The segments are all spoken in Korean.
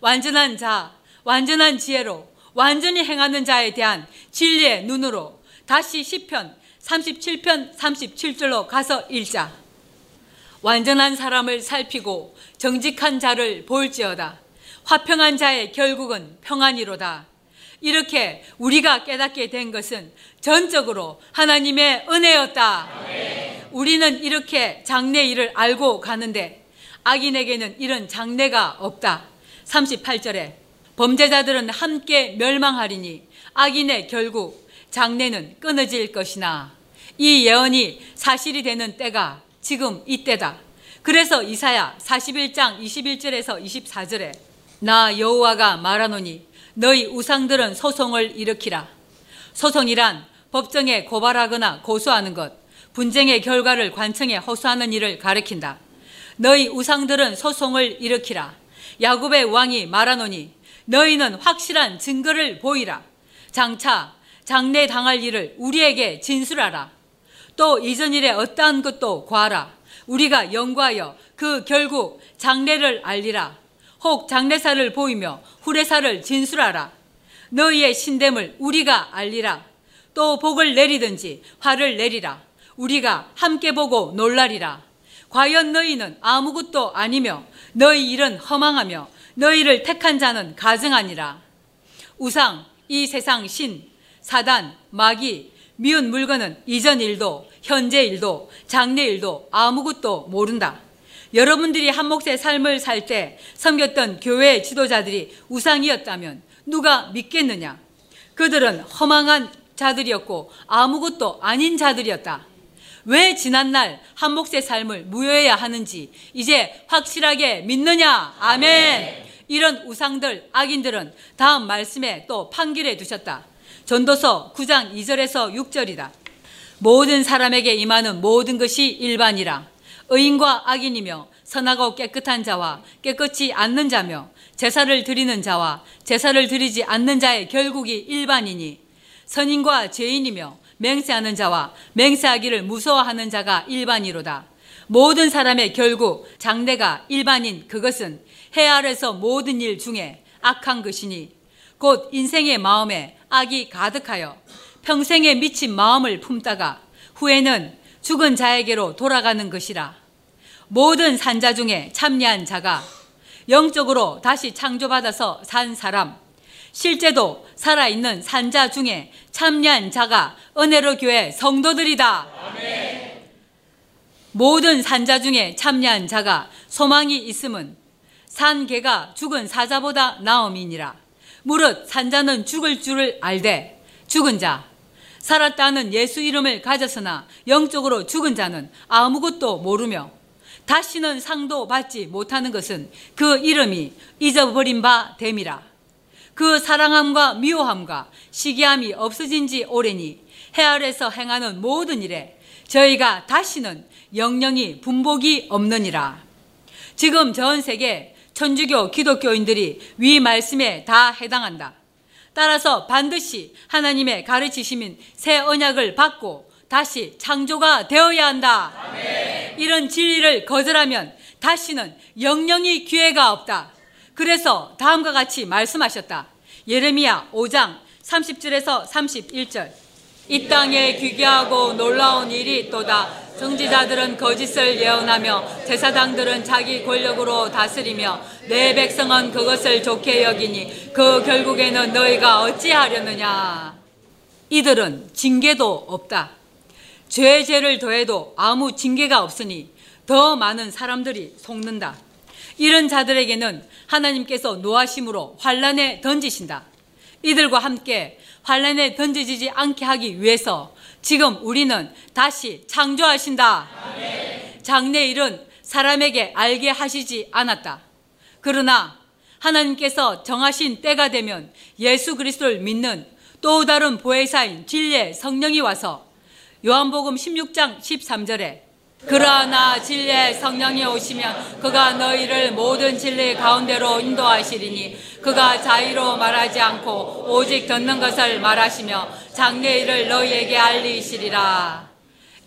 완전한 자, 완전한 지혜로 완전히 행하는 자에 대한 진리의 눈으로 다시 시편 37편 37절로 가서 읽자. 완전한 사람을 살피고 정직한 자를 볼지어다. 화평한 자의 결국은 평안이로다. 이렇게 우리가 깨닫게 된 것은 전적으로 하나님의 은혜였다. 우리는 이렇게 장래 일을 알고 가는데 악인에게는 이런 장래가 없다. 38절에 범죄자들은 함께 멸망하리니 악인의 결국 장래는 끊어질 것이나 이 예언이 사실이 되는 때가 지금 이때다. 그래서 이사야 41장 21절에서 24절에 나 여호와가 말하노니 너희 우상들은 소송을 일으키라. 소송이란 법정에 고발하거나 고소하는 것, 분쟁의 결과를 관청에 호소하는 일을 가리킨다. 너희 우상들은 소송을 일으키라. 야곱의 왕이 말하노니 너희는 확실한 증거를 보이라. 장차 장래 당할 일을 우리에게 진술하라. 또 이전 일에 어떠한 것도 구하라. 우리가 연구하여 그 결국 장래를 알리라. 혹 장래사를 보이며 후래사를 진술하라. 너희의 신됨을 우리가 알리라. 또 복을 내리든지 화를 내리라. 우리가 함께 보고 놀라리라. 과연 너희는 아무것도 아니며 너희 일은 허망하며 너희를 택한 자는 가증하니라. 우상, 이 세상 신, 사단, 마귀, 미운 물건은 이전 일도 현재 일도 장래 일도 아무것도 모른다. 여러분들이 한 몫의 삶을 살 때 섬겼던 교회 지도자들이 우상이었다면 누가 믿겠느냐? 그들은 허망한 자들이었고 아무것도 아닌 자들이었다. 왜 지난날 한 몫의 삶을 무효해야 하는지 이제 확실하게 믿느냐? 아멘. 이런 우상들, 악인들은 다음 말씀에 또 판결해 두셨다. 전도서 9장 2절에서 6절이다. 모든 사람에게 임하는 모든 것이 일반이라. 의인과 악인이며 선하고 깨끗한 자와 깨끗이 않는 자며 제사를 드리는 자와 제사를 드리지 않는 자의 결국이 일반이니 선인과 죄인이며 맹세하는 자와 맹세하기를 무서워하는 자가 일반이로다. 모든 사람의 결국 장래가 일반인 그것은 해 아래서 모든 일 중에 악한 것이니 곧 인생의 마음에 악이 가득하여 평생에 미친 마음을 품다가 후에는 죽은 자에게로 돌아가는 것이라. 모든 산자 중에 참여한 자가 영적으로 다시 창조받아서 산 사람, 실제도 살아있는 산자 중에 참여한 자가 은혜로 교회 성도들이다. 모든 산자 중에 참여한 자가 소망이 있음은 산 개가 죽은 사자보다 나음이니라. 무릇 산자는 죽을 줄을 알되 죽은 자, 살았다는 예수 이름을 가졌으나 영적으로 죽은 자는 아무것도 모르며 다시는 상도 받지 못하는 것은 그 이름이 잊어버린 바 됨이라. 그 사랑함과 미워함과 시기함이 없어진 지 오래니 해 아래서 행하는 모든 일에 저희가 다시는 영영이 분복이 없느니라. 지금 전 세계 천주교 기독교인들이 위 말씀에 다 해당한다. 따라서 반드시 하나님의 가르치심인 새 언약을 받고 다시 창조가 되어야 한다. 아멘. 이런 진리를 거절하면 다시는 영영이 기회가 없다. 그래서 다음과 같이 말씀하셨다. 예레미야 5장 30절에서 31절. 이 땅에 귀기하고 놀라운 일이 또다. 정지자들은 거짓을 예언하며 제사장들은 자기 권력으로 다스리며 내 백성은 그것을 좋게 여기니 그 결국에는 너희가 어찌하려느냐. 이들은 징계도 없다. 죄 죄를 더해도 아무 징계가 없으니 더 많은 사람들이 속는다. 이런 자들에게는 하나님께서 노하심으로 환란에 던지신다. 이들과 함께 환란에 던져지지 않게 하기 위해서 지금 우리는 다시 창조하신다. 장래 일은 사람에게 알게 하시지 않았다. 그러나 하나님께서 정하신 때가 되면 예수 그리스도를 믿는 또 다른 보혜사인 진리의 성령이 와서 요한복음 16장 13절에 그러나 진리의 성령이 오시면 그가 너희를 모든 진리 가운데로 인도하시리니 그가 자유로 말하지 않고 오직 듣는 것을 말하시며 장래 일을 너희에게 알리시리라.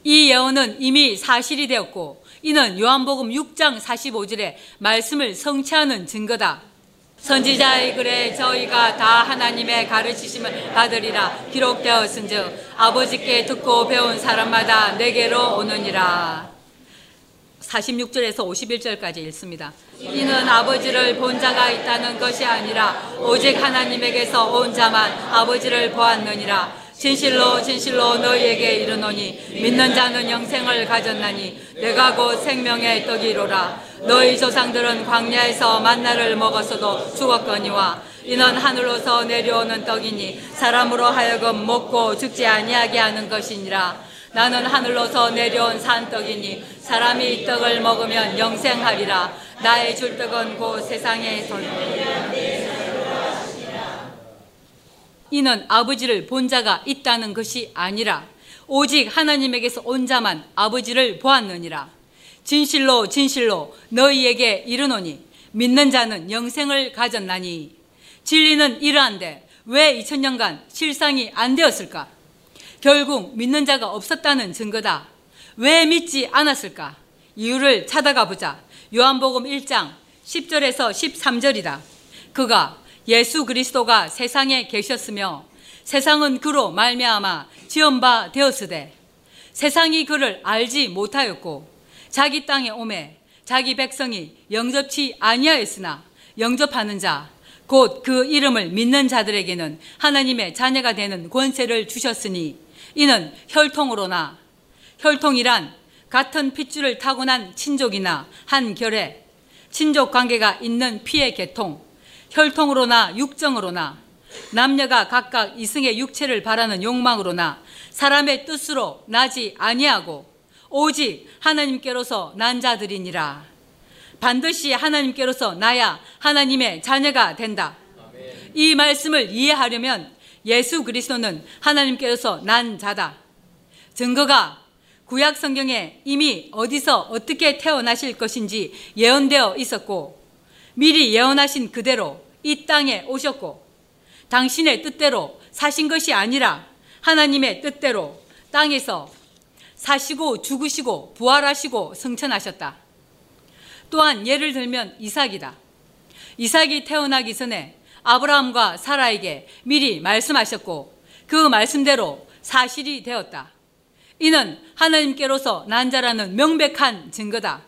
이 예언은 이미 사실이 되었고 이는 요한복음 6장 45절의 말씀을 성취하는 증거다. 선지자의 글에 저희가 다 하나님의 가르치심을 받으리라 기록되었은즉 아버지께 듣고 배운 사람마다 내게로 오느니라. 46절에서 51절까지 읽습니다. 이는 아버지를 본 자가 있다는 것이 아니라 오직 하나님에게서 온 자만 아버지를 보았느니라. 진실로 진실로 너희에게 이르노니 믿는 자는 영생을 가졌나니 내가 곧 생명의 떡이로라. 너희 조상들은 광야에서 만나를 먹었어도 죽었거니와 이는 하늘로서 내려오는 떡이니 사람으로 하여금 먹고 죽지 아니하게 하는 것이니라. 나는 하늘로서 내려온 산떡이니 사람이 이 떡을 먹으면 영생하리라. 나의 줄 떡은 곧 세상에서 이는 아버지를 본 자가 있다는 것이 아니라 오직 하나님에게서 온 자만 아버지를 보았느니라. 진실로 진실로 너희에게 이르노니 믿는 자는 영생을 가졌나니 진리는 이러한데 왜 2000년간 실상이 안 되었을까? 결국 믿는 자가 없었다는 증거다. 왜 믿지 않았을까? 이유를 찾아가 보자. 요한복음 1장 10절에서 13절이다. 그가 예수 그리스도가 세상에 계셨으며 세상은 그로 말미암아 지은 바 되었으되 세상이 그를 알지 못하였고 자기 땅에 오매 자기 백성이 영접치 아니하였으나 영접하는 자 곧 그 이름을 믿는 자들에게는 하나님의 자녀가 되는 권세를 주셨으니 이는 혈통으로나 혈통이란 같은 핏줄을 타고난 친족이나 한 결에 친족 관계가 있는 피의 계통 혈통으로나 육정으로나 남녀가 각각 이승의 육체를 바라는 욕망으로나 사람의 뜻으로 나지 아니하고 오직 하나님께로서 난 자들이니라. 반드시 하나님께로서 나야 하나님의 자녀가 된다. 이 말씀을 이해하려면 예수 그리스도는 하나님께로서 난 자다. 증거가 구약 성경에 이미 어디서 어떻게 태어나실 것인지 예언되어 있었고 미리 예언하신 그대로 이 땅에 오셨고 당신의 뜻대로 사신 것이 아니라 하나님의 뜻대로 땅에서 사시고 죽으시고 부활하시고 승천하셨다. 또한 예를 들면 이삭이다. 이삭이 태어나기 전에 아브라함과 사라에게 미리 말씀하셨고 그 말씀대로 사실이 되었다. 이는 하나님께로서 난 자라는 명백한 증거다.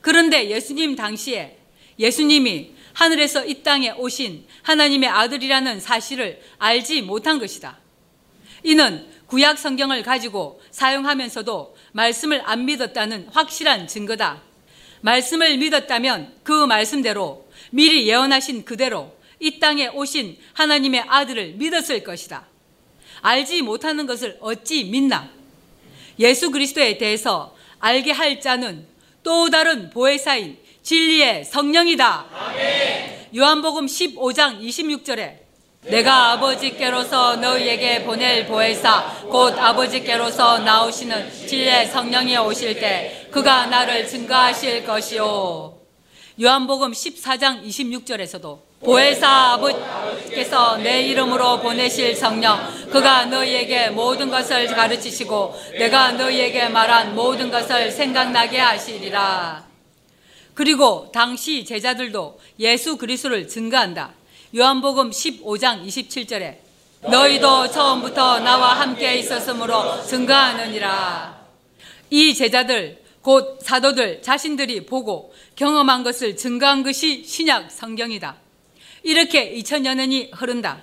그런데 예수님 당시에 예수님이 하늘에서 이 땅에 오신 하나님의 아들이라는 사실을 알지 못한 것이다. 이는 구약 성경을 가지고 사용하면서도 말씀을 안 믿었다는 확실한 증거다. 말씀을 믿었다면 그 말씀대로 미리 예언하신 그대로 이 땅에 오신 하나님의 아들을 믿었을 것이다. 알지 못하는 것을 어찌 믿나? 예수 그리스도에 대해서 알게 할 자는 또 다른 보혜사인 진리의 성령이다. 아멘. 요한복음 15장 26절에 내가 아버지께로서 너희에게 보낼 보혜사 곧 아버지께로서 나오시는 진리의 성령이 오실 때 그가 나를 증거하실 것이요. 요한복음 14장 26절에서도 보혜사 아버지께서 내 이름으로 보내실 성령 그가 너희에게 모든 것을 가르치시고 내가 너희에게 말한 모든 것을 생각나게 하시리라. 그리고 당시 제자들도 예수 그리스도를 증거한다. 요한복음 15장 27절에 너희도 처음부터 나와 함께 있었으므로 증거하느니라. 이 제자들 곧 사도들 자신들이 보고 경험한 것을 증거한 것이 신약 성경이다. 이렇게 2000여 년이 흐른다.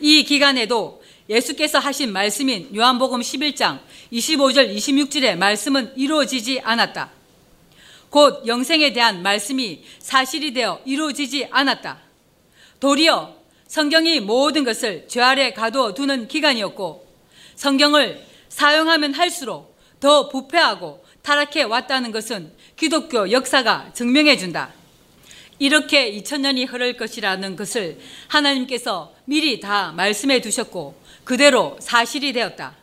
이 기간에도 예수께서 하신 말씀인 요한복음 11장 25절 26절의 말씀은 이루어지지 않았다. 곧 영생에 대한 말씀이 사실이 되어 이루어지지 않았다. 도리어 성경이 모든 것을 죄 아래 가두어 두는 기간이었고 성경을 사용하면 할수록 더 부패하고 타락해 왔다는 것은 기독교 역사가 증명해 준다. 이렇게 2000년이 흐를 것이라는 것을 하나님께서 미리 다 말씀해 두셨고 그대로 사실이 되었다.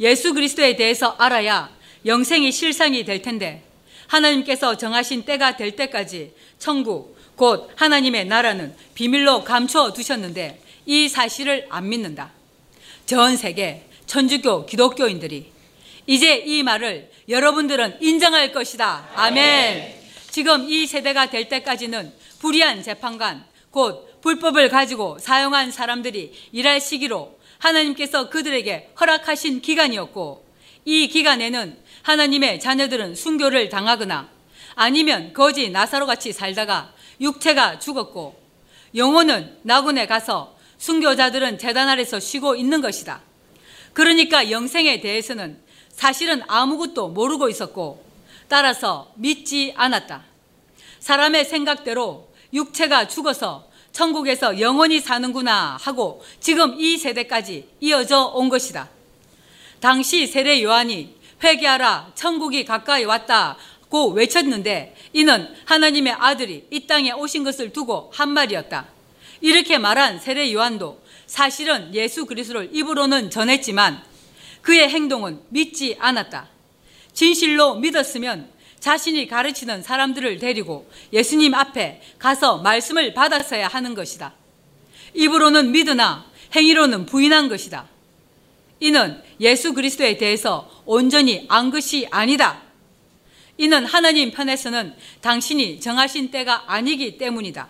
예수 그리스도에 대해서 알아야 영생이 실상이 될 텐데 하나님께서 정하신 때가 될 때까지 천국, 곧 하나님의 나라는 비밀로 감추어 두셨는데 이 사실을 안 믿는다. 전 세계 천주교 기독교인들이 이제 이 말을 여러분들은 인정할 것이다. 아멘. 지금 이 세대가 될 때까지는 불의한 재판관, 곧 불법을 가지고 사용한 사람들이 일할 시기로 하나님께서 그들에게 허락하신 기간이었고 이 기간에는 하나님의 자녀들은 순교를 당하거나 아니면 거지 나사로 같이 살다가 육체가 죽었고 영혼은 낙원에 가서 순교자들은 재단 아래서 쉬고 있는 것이다. 그러니까 영생에 대해서는 사실은 아무것도 모르고 있었고 따라서 믿지 않았다. 사람의 생각대로 육체가 죽어서 천국에서 영원히 사는구나 하고 지금 이 세대까지 이어져 온 것이다. 당시 세례 요한이 회개하라 천국이 가까이 왔다고 외쳤는데 이는 하나님의 아들이 이 땅에 오신 것을 두고 한 말이었다. 이렇게 말한 세례 요한도 사실은 예수 그리스도를 입으로는 전했지만 그의 행동은 믿지 않았다. 진실로 믿었으면 자신이 가르치는 사람들을 데리고 예수님 앞에 가서 말씀을 받았어야 하는 것이다. 입으로는 믿으나 행위로는 부인한 것이다. 이는 예수 그리스도에 대해서 온전히 안 것이 아니다. 이는 하나님 편에서는 당신이 정하신 때가 아니기 때문이다.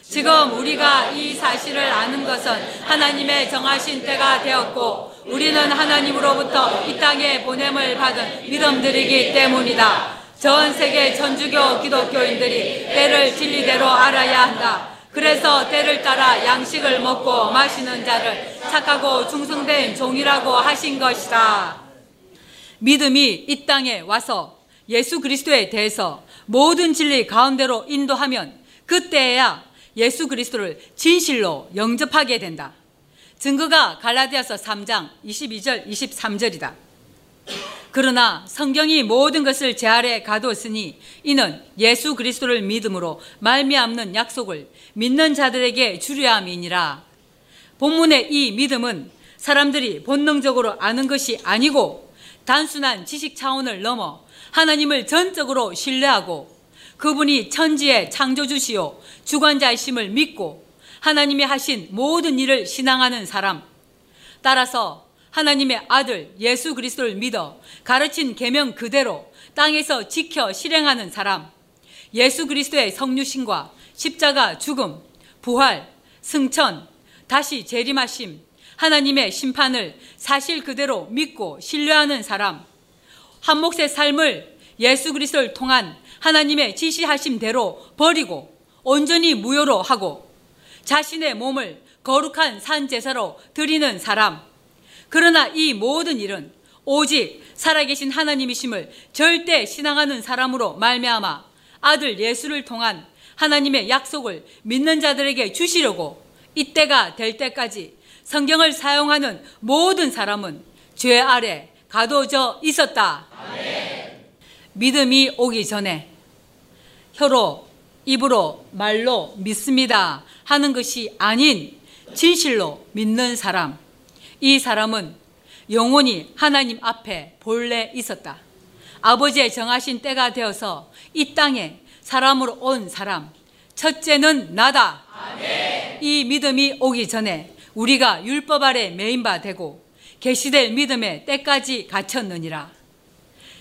지금 우리가 이 사실을 아는 것은 하나님의 정하신 때가 되었고 우리는 하나님으로부터 이 땅에 보냄을 받은 믿음들이기 때문이다. 전 세계 천주교 기독교인들이 때를 진리대로 알아야 한다. 그래서 때를 따라 양식을 먹고 마시는 자를 착하고 충성된 종이라고 하신 것이다. 믿음이 이 땅에 와서 예수 그리스도에 대해서 모든 진리 가운데로 인도하면 그때야 예수 그리스도를 진실로 영접하게 된다. 증거가 갈라디아서 3장 22절 23절이다. 그러나 성경이 모든 것을 제 아래 가두었으니 이는 예수 그리스도를 믿음으로 말미암는 약속을 믿는 자들에게 주려 함이니라. 본문의 이 믿음은 사람들이 본능적으로 아는 것이 아니고 단순한 지식 차원을 넘어 하나님을 전적으로 신뢰하고 그분이 천지의 창조주시요 주관자이심을 믿고 하나님이 하신 모든 일을 신앙하는 사람 따라서 하나님의 아들 예수 그리스도를 믿어 가르친 계명 그대로 땅에서 지켜 실행하는 사람 예수 그리스도의 성유신과 십자가 죽음 부활 승천 다시 재림하심 하나님의 심판을 사실 그대로 믿고 신뢰하는 사람 한 몫의 삶을 예수 그리스도를 통한 하나님의 지시하심대로 버리고 온전히 무효로 하고 자신의 몸을 거룩한 산 제사로 드리는 사람. 그러나 이 모든 일은 오직 살아계신 하나님이심을 절대 신앙하는 사람으로 말미암아 아들 예수를 통한 하나님의 약속을 믿는 자들에게 주시려고 이때가 될 때까지 성경을 사용하는 모든 사람은 죄 아래 가둬져 있었다. 아멘. 믿음이 오기 전에 혀로 입으로 말로 믿습니다 하는 것이 아닌 진실로 믿는 사람. 이 사람은 영원히 하나님 앞에 본래 있었다. 아버지의 정하신 때가 되어서 이 땅에 사람으로 온 사람. 첫째는 나다. 아멘. 이 믿음이 오기 전에 우리가 율법 아래 메인 바 되고 계시될 믿음의 때까지 갇혔느니라.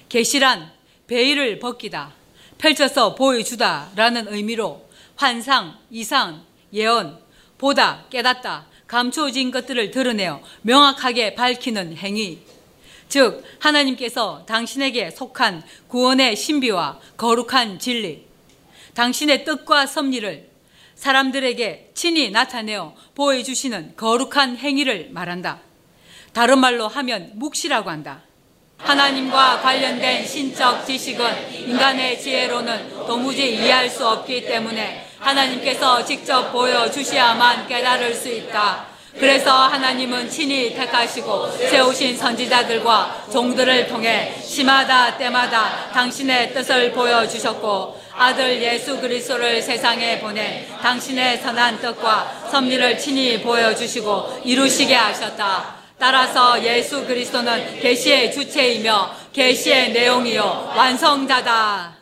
계시란 베일을 벗기다. 펼쳐서 보여주다라는 의미로 환상, 이상, 예언, 보다, 깨닫다, 감춰진 것들을 드러내어 명확하게 밝히는 행위. 즉, 하나님께서 당신에게 속한 구원의 신비와 거룩한 진리, 당신의 뜻과 섭리를 사람들에게 친히 나타내어 보여 주시는 거룩한 행위를 말한다. 다른 말로 하면 묵시라고 한다. 하나님과 관련된 신적 지식은 인간의 지혜로는 도무지 이해할 수 없기 때문에 하나님께서 직접 보여 주셔야만 깨달을 수 있다. 그래서 하나님은 친히 택하시고 세우신 선지자들과 종들을 통해 시마다 때마다 당신의 뜻을 보여주셨고 아들 예수 그리스도를 세상에 보내 당신의 선한 뜻과 섭리를 친히 보여주시고 이루시게 하셨다. 따라서 예수 그리스도는 계시의 주체이며 계시의 내용이요 완성자다.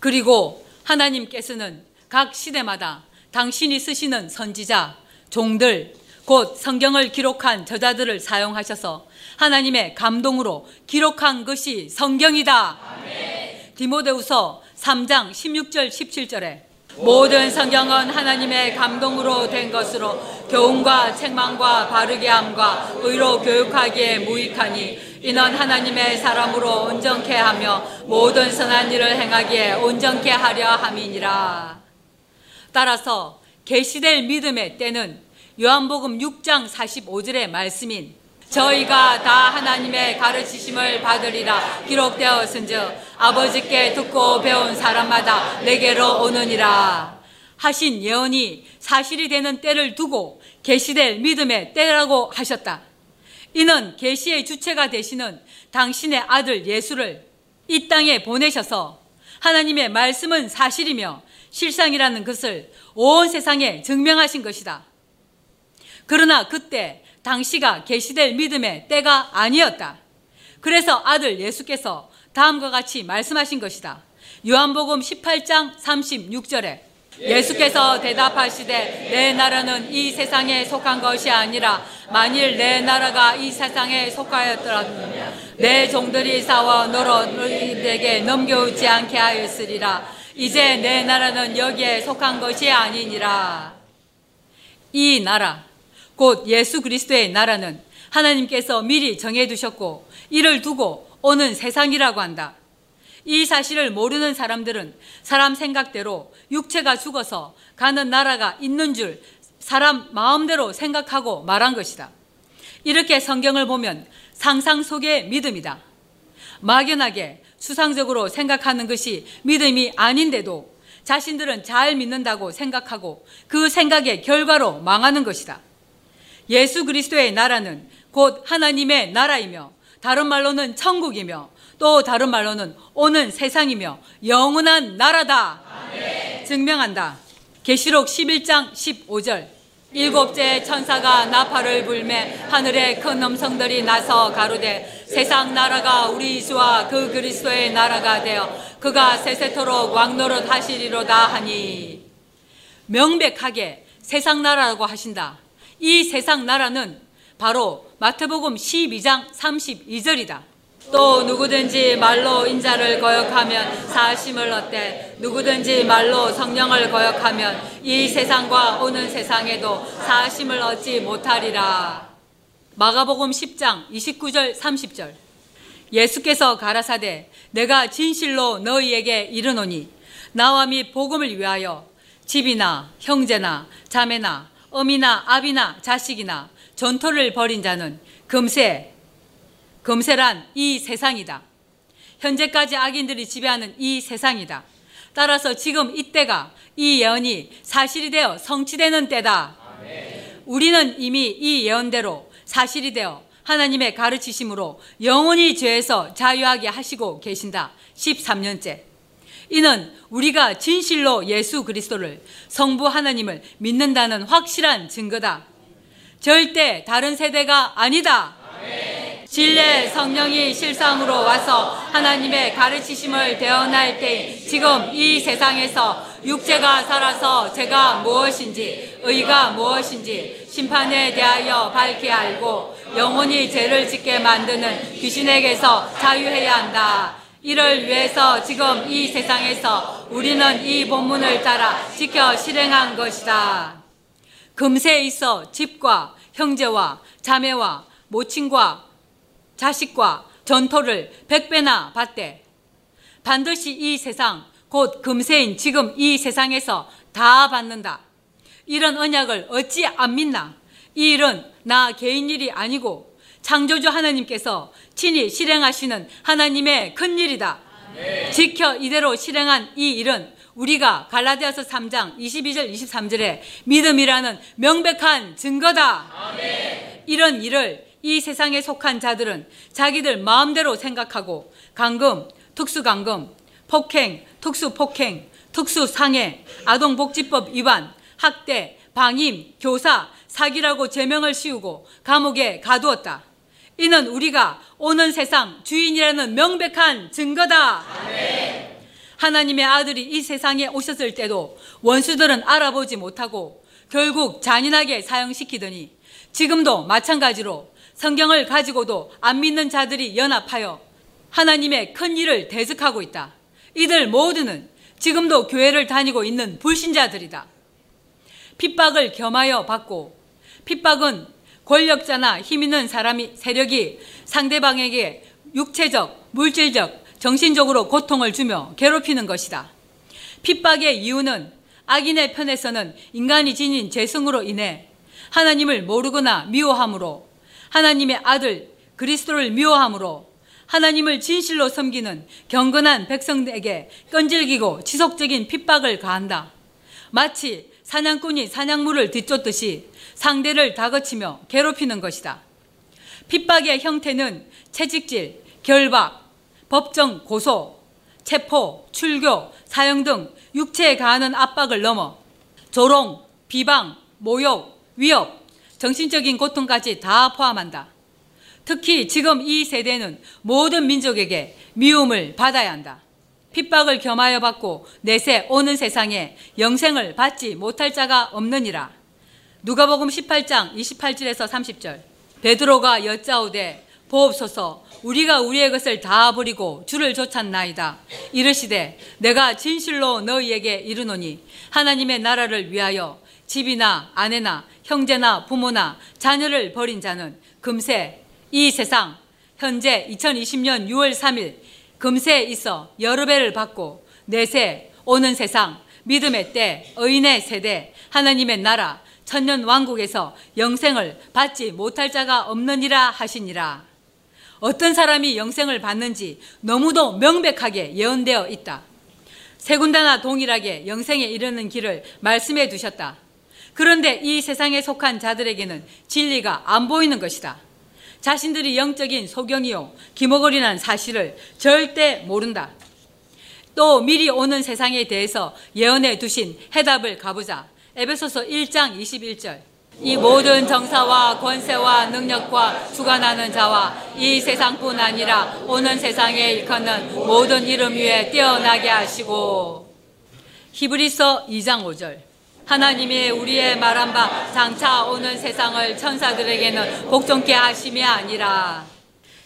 그리고 하나님께서는 각 시대마다 당신이 쓰시는 선지자, 종들, 곧 성경을 기록한 저자들을 사용하셔서 하나님의 감동으로 기록한 것이 성경이다. 아멘. 디모데우서 3장 16절 17절에 모든 성경은 하나님의 감동으로 된 것으로 교훈과 책망과 바르게 함과 의로 교육하기에 무익하니 이는 하나님의 사람으로 온전케 하며 모든 선한 일을 행하기에 온전케 하려 함이니라. 따라서 계시될 믿음의 때는 요한복음 6장 45절의 말씀인 저희가 다 하나님의 가르치심을 받으리라 기록되었은즉 아버지께 듣고 배운 사람마다 내게로 오느니라 하신 예언이 사실이 되는 때를 두고 계시될 믿음의 때라고 하셨다. 이는 계시의 주체가 되시는 당신의 아들 예수를 이 땅에 보내셔서 하나님의 말씀은 사실이며 실상이라는 것을 온 세상에 증명하신 것이다. 그러나 그때 당시가 계시될 믿음의 때가 아니었다. 그래서 아들 예수께서 다음과 같이 말씀하신 것이다. 요한복음 18장 36절에 예수께서 대답하시되 내 나라는 이 세상에 속한 것이 아니라 만일 내 나라가 이 세상에 속하였더라면 내 종들이 싸워 너로 너희에게 넘겨오지 않게 하였으리라 이제 내 나라는 여기에 속한 것이 아니니라 이 나라 곧 예수 그리스도의 나라는 하나님께서 미리 정해두셨고 이를 두고 오는 세상이라고 한다. 이 사실을 모르는 사람들은 사람 생각대로 육체가 죽어서 가는 나라가 있는 줄 사람 마음대로 생각하고 말한 것이다. 이렇게 성경을 보면 상상 속의 믿음이다. 막연하게 수상적으로 생각하는 것이 믿음이 아닌데도 자신들은 잘 믿는다고 생각하고 그 생각의 결과로 망하는 것이다. 예수 그리스도의 나라는 곧 하나님의 나라이며 다른 말로는 천국이며 또 다른 말로는 오는 세상이며 영원한 나라다. 아멘. 증명한다. 계시록 11장 15절 일곱째 천사가 나팔을 불매 하늘의 큰 음성들이 나서 가로되 세상 나라가 우리 주와 그 그리스도의 나라가 되어 그가 세세토록 왕노릇 하시리로다 하니 명백하게 세상 나라라고 하신다. 이 세상 나라는 바로 마태복음 12장 32절이다. 또 누구든지 말로 인자를 거역하면 사심을 얻되 누구든지 말로 성령을 거역하면 이 세상과 오는 세상에도 사심을 얻지 못하리라. 마가복음 10장 29절 30절 예수께서 가라사대 내가 진실로 너희에게 이르노니 나와 및 복음을 위하여 집이나 형제나 자매나 어미나 아비나 자식이나 전토를 벌인 자는 금세, 금세란 이 세상이다. 현재까지 악인들이 지배하는 이 세상이다. 따라서 지금 이때가 이 예언이 사실이 되어 성취되는 때다. 우리는 이미 이 예언대로 사실이 되어 하나님의 가르치심으로 영원히 죄에서 자유하게 하시고 계신다. 13년째. 이는 우리가 진실로 예수 그리스도를 성부 하나님을 믿는다는 확실한 증거다. 절대 다른 세대가 아니다. 진례 성령이 실상으로 와서 하나님의 가르치심을 대언할 때 지금 이 세상에서 육체가 살아서 죄가 무엇인지 의가 무엇인지 심판에 대하여 밝히 알고 영원히 죄를 짓게 만드는 귀신에게서 자유해야 한다. 이를 위해서 지금 이 세상에서 우리는 이 본문을 따라 지켜 실행한 것이다. 금세 있어 집과 형제와 자매와 모친과 자식과 전토를 백배나 받되 반드시 이 세상 곧 금세인 지금 이 세상에서 다 받는다. 이런 언약을 어찌 안 믿나? 이 일은 나 개인 일이 아니고 창조주 하나님께서 친히 실행하시는 하나님의 큰 일이다. 네. 지켜 이대로 실행한 이 일은 우리가 갈라디아서 3장 22절 23절에 믿음이라는 명백한 증거다. 아멘. 이런 일을 이 세상에 속한 자들은 자기들 마음대로 생각하고 강금, 특수강금, 폭행, 특수폭행, 특수상해, 아동복지법 위반, 학대, 방임, 교사, 사기라고 제명을 씌우고 감옥에 가두었다. 이는 우리가 오는 세상 주인이라는 명백한 증거다. 하나님의 아들이 이 세상에 오셨을 때도 원수들은 알아보지 못하고 결국 잔인하게 사형시키더니 지금도 마찬가지로 성경을 가지고도 안 믿는 자들이 연합하여 하나님의 큰 일을 대적하고 있다. 이들 모두는 지금도 교회를 다니고 있는 불신자들이다. 핍박을 겸하여 받고 핍박은 권력자나 힘 있는 사람이 세력이 상대방에게 육체적, 물질적, 정신적으로 고통을 주며 괴롭히는 것이다. 핍박의 이유는 악인의 편에서는 인간이 지닌 죄성으로 인해 하나님을 모르거나 미워함으로 하나님의 아들 그리스도를 미워함으로 하나님을 진실로 섬기는 경건한 백성에게 끈질기고 지속적인 핍박을 가한다. 마치 사냥꾼이 사냥물을 뒤쫓듯이 상대를 다그치며 괴롭히는 것이다. 핍박의 형태는 채찍질, 결박, 법정 고소, 체포, 출교, 사형 등 육체에 가하는 압박을 넘어 조롱, 비방, 모욕, 위협, 정신적인 고통까지 다 포함한다. 특히 지금 이 세대는 모든 민족에게 미움을 받아야 한다. 핍박을 겸하여 받고 내세 오는 세상에 영생을 받지 못할 자가 없느니라. 누가복음 18장 28절에서 30절. 베드로가 여짜오되 보옵소서 우리가 우리의 것을 다 버리고 주를 쫓았나이다. 이르시되 내가 진실로 너희에게 이르노니 하나님의 나라를 위하여 집이나 아내나 형제나 부모나 자녀를 버린 자는 금세 이 세상 현재 2020년 6월 3일 금세에 있어 여러 배를 받고 내세 오는 세상 믿음의 때 의인의 세대 하나님의 나라 천년 왕국에서 영생을 받지 못할 자가 없느니라 하시니라. 어떤 사람이 영생을 받는지 너무도 명백하게 예언되어 있다. 세 군데나 동일하게 영생에 이르는 길을 말씀해 두셨다. 그런데 이 세상에 속한 자들에게는 진리가 안 보이는 것이다. 자신들이 영적인 소경이요 기모거리는 사실을 절대 모른다. 또 미리 오는 세상에 대해서 예언해 두신 해답을 가보자. 에베소서 1장 21절. 이 모든 정사와 권세와 능력과 주관하는 자와 이 세상뿐 아니라 오는 세상에 일컫는 모든 이름 위에 뛰어나게 하시고. 히브리서 2장 5절. 하나님이 우리의 말한 바 장차 오는 세상을 천사들에게는 복종케 하심이 아니라.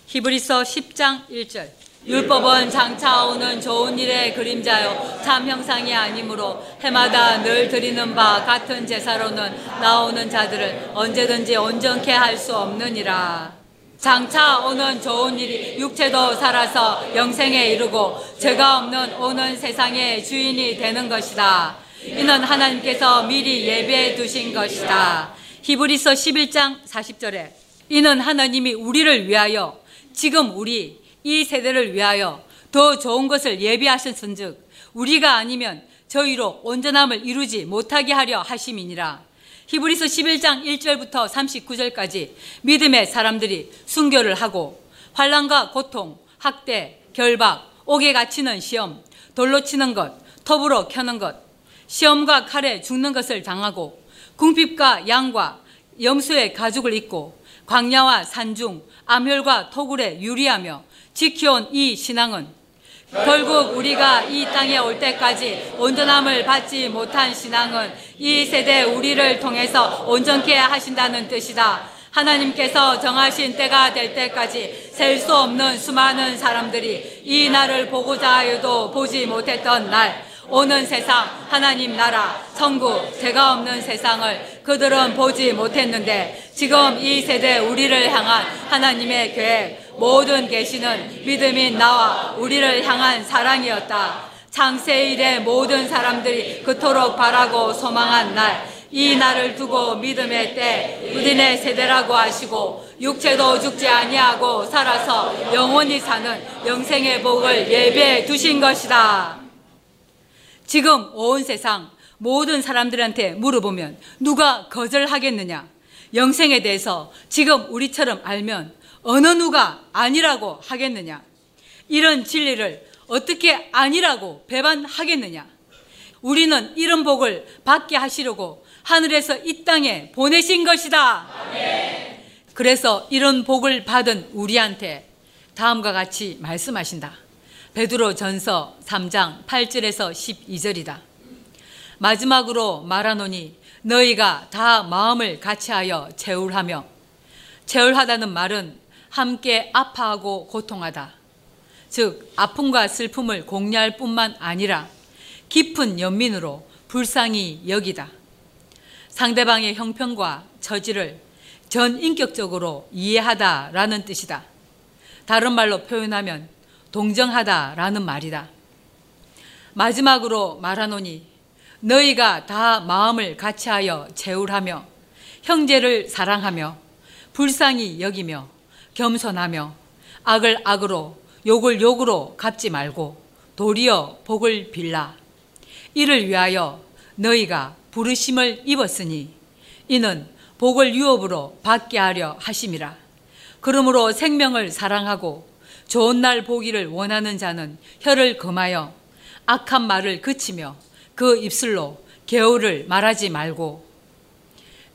히브리서 10장 1절 율법은 장차 오는 좋은 일의 그림자요 참 형상이 아니므로 해마다 늘 드리는 바 같은 제사로는 나오는 자들을 언제든지 온전케 할 수 없느니라. 장차 오는 좋은 일이 육체도 살아서 영생에 이르고 죄가 없는 오는 세상의 주인이 되는 것이다. 이는 하나님께서 미리 예배해 두신 것이다. 히브리서 11장 40절에 이는 하나님이 우리를 위하여 지금 우리 이 세대를 위하여 더 좋은 것을 예비하셨은즉 우리가 아니면 저희로 온전함을 이루지 못하게 하려 하심이니라. 히브리서 11장 1절부터 39절까지 믿음의 사람들이 순교를 하고 환란과 고통, 학대, 결박, 옥에 갇히는 시험, 돌로 치는 것, 톱으로 켜는 것, 시험과 칼에 죽는 것을 당하고 궁핍과 양과 염소의 가죽을 입고 광야와 산중, 암혈과 토굴에 유리하며 지켜온 이 신앙은 결국 우리가 이 땅에 올 때까지 온전함을 받지 못한 신앙은 이 세대 우리를 통해서 온전케 하신다는 뜻이다. 하나님께서 정하신 때가 될 때까지 셀 수 없는 수많은 사람들이 이 날을 보고자 하여도 보지 못했던 날, 오는 세상, 하나님 나라, 천국, 죄가 없는 세상을 그들은 보지 못했는데 지금 이 세대 우리를 향한 하나님의 계획, 모든 계시는 믿음인 나와 우리를 향한 사랑이었다. 창세일의 모든 사람들이 그토록 바라고 소망한 날, 이 날을 두고 믿음의 때 우리네 세대라고 하시고 육체도 죽지 아니하고 살아서 영원히 사는 영생의 복을 예배해 두신 것이다. 지금 온 세상 모든 사람들한테 물어보면 누가 거절하겠느냐? 영생에 대해서 지금 우리처럼 알면 어느 누가 아니라고 하겠느냐? 이런 진리를 어떻게 아니라고 배반하겠느냐? 우리는 이런 복을 받게 하시려고 하늘에서 이 땅에 보내신 것이다. 그래서 이런 복을 받은 우리한테 다음과 같이 말씀하신다. 베드로 전서 3장 8절에서 12절이다. 마지막으로 말하노니 너희가 다 마음을 같이하여 제울하며 제울하다는 말은 함께 아파하고 고통하다. 즉 아픔과 슬픔을 공유할 뿐만 아니라 깊은 연민으로 불쌍히 여기다. 상대방의 형편과 처지를 전인격적으로 이해하다라는 뜻이다. 다른 말로 표현하면 동정하다라는 말이다. 마지막으로 말하노니 너희가 다 마음을 같이하여 제울하며 형제를 사랑하며 불쌍히 여기며 겸손하며 악을 악으로 욕을 욕으로 갚지 말고 도리어 복을 빌라. 이를 위하여 너희가 부르심을 입었으니 이는 복을 유업으로 받게 하려 하심이라. 그러므로 생명을 사랑하고 좋은 날 보기를 원하는 자는 혀를 금하여 악한 말을 그치며 그 입술로 개울을 말하지 말고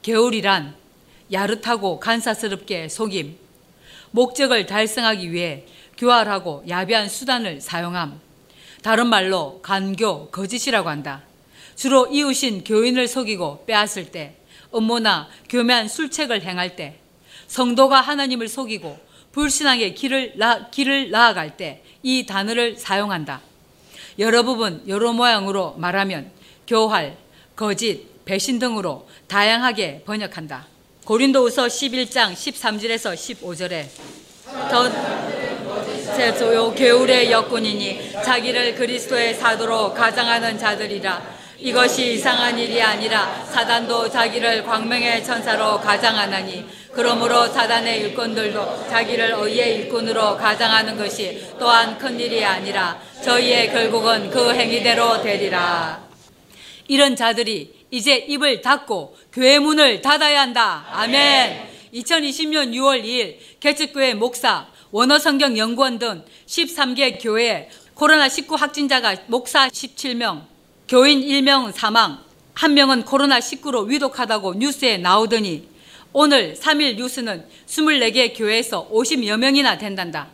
개울이란 야릇하고 간사스럽게 속임 목적을 달성하기 위해 교활하고 야비한 수단을 사용함 다른 말로 간교 거짓이라고 한다. 주로 이웃인 교인을 속이고 빼앗을 때 음모나 교묘한 술책을 행할 때 성도가 하나님을 속이고 불신앙의 길을, 나, 길을 나아갈 때 이 단어를 사용한다. 여러 부분 여러 모양으로 말하면 교활, 거짓, 배신 등으로 다양하게 번역한다. 고린도후서 11장 13절에서 15절에 저 개울의 역군이니 자기를 그리스도의 사도로 가장하는 자들이라 이것이 이상한 일이 아니라 사단도 자기를 광명의 천사로 가장하나니 그러므로 사단의 일꾼들도 자기를 의의 일꾼으로 가장하는 것이 또한 큰 일이 아니라 저희의 결국은 그 행위대로 되리라. 이런 자들이 이제 입을 닫고 교회 문을 닫아야 한다. 아멘. 2020년 6월 2일 개척교회 목사, 원어성경 연구원 등 13개 교회 코로나19 확진자가 목사 17명, 교인 1명 사망, 한 명은 코로나19로 위독하다고 뉴스에 나오더니 오늘 3일 뉴스는 24개 교회에서 50여 명이나 된단다.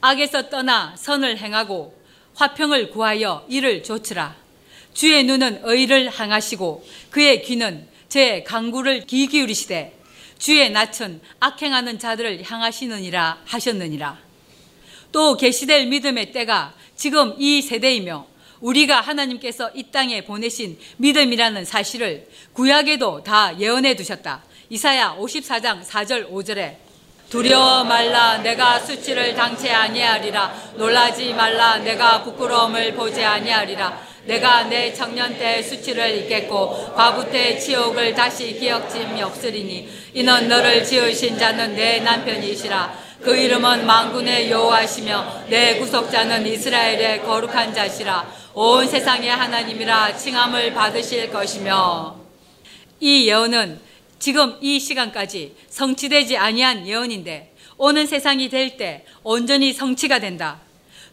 악에서 떠나 선을 행하고 화평을 구하여 이를 조치라. 주의 눈은 의를 향하시고 그의 귀는 제 강구를 귀 기울이시되 주의 낯은 악행하는 자들을 향하시느니라 하셨느니라. 또 계시될 믿음의 때가 지금 이 세대이며 우리가 하나님께서 이 땅에 보내신 믿음이라는 사실을 구약에도 다 예언해 두셨다. 이사야 54장 4절 5절에 두려워 말라 내가 수치를 당치 아니하리라. 놀라지 말라 내가 부끄러움을 보지 아니하리라. 내가 내 청년 때의 수치를 잊겠고 과부 때의 치욕을 다시 기억짐이 없으리니. 이는 너를 지으신 자는 내 남편이시라. 그 이름은 망군의 여호와시며 내 구속자는 이스라엘의 거룩한 자시라 온 세상의 하나님이라 칭함을 받으실 것이며 이 예언은 지금 이 시간까지 성취되지 아니한 예언인데 오는 세상이 될 때 온전히 성취가 된다.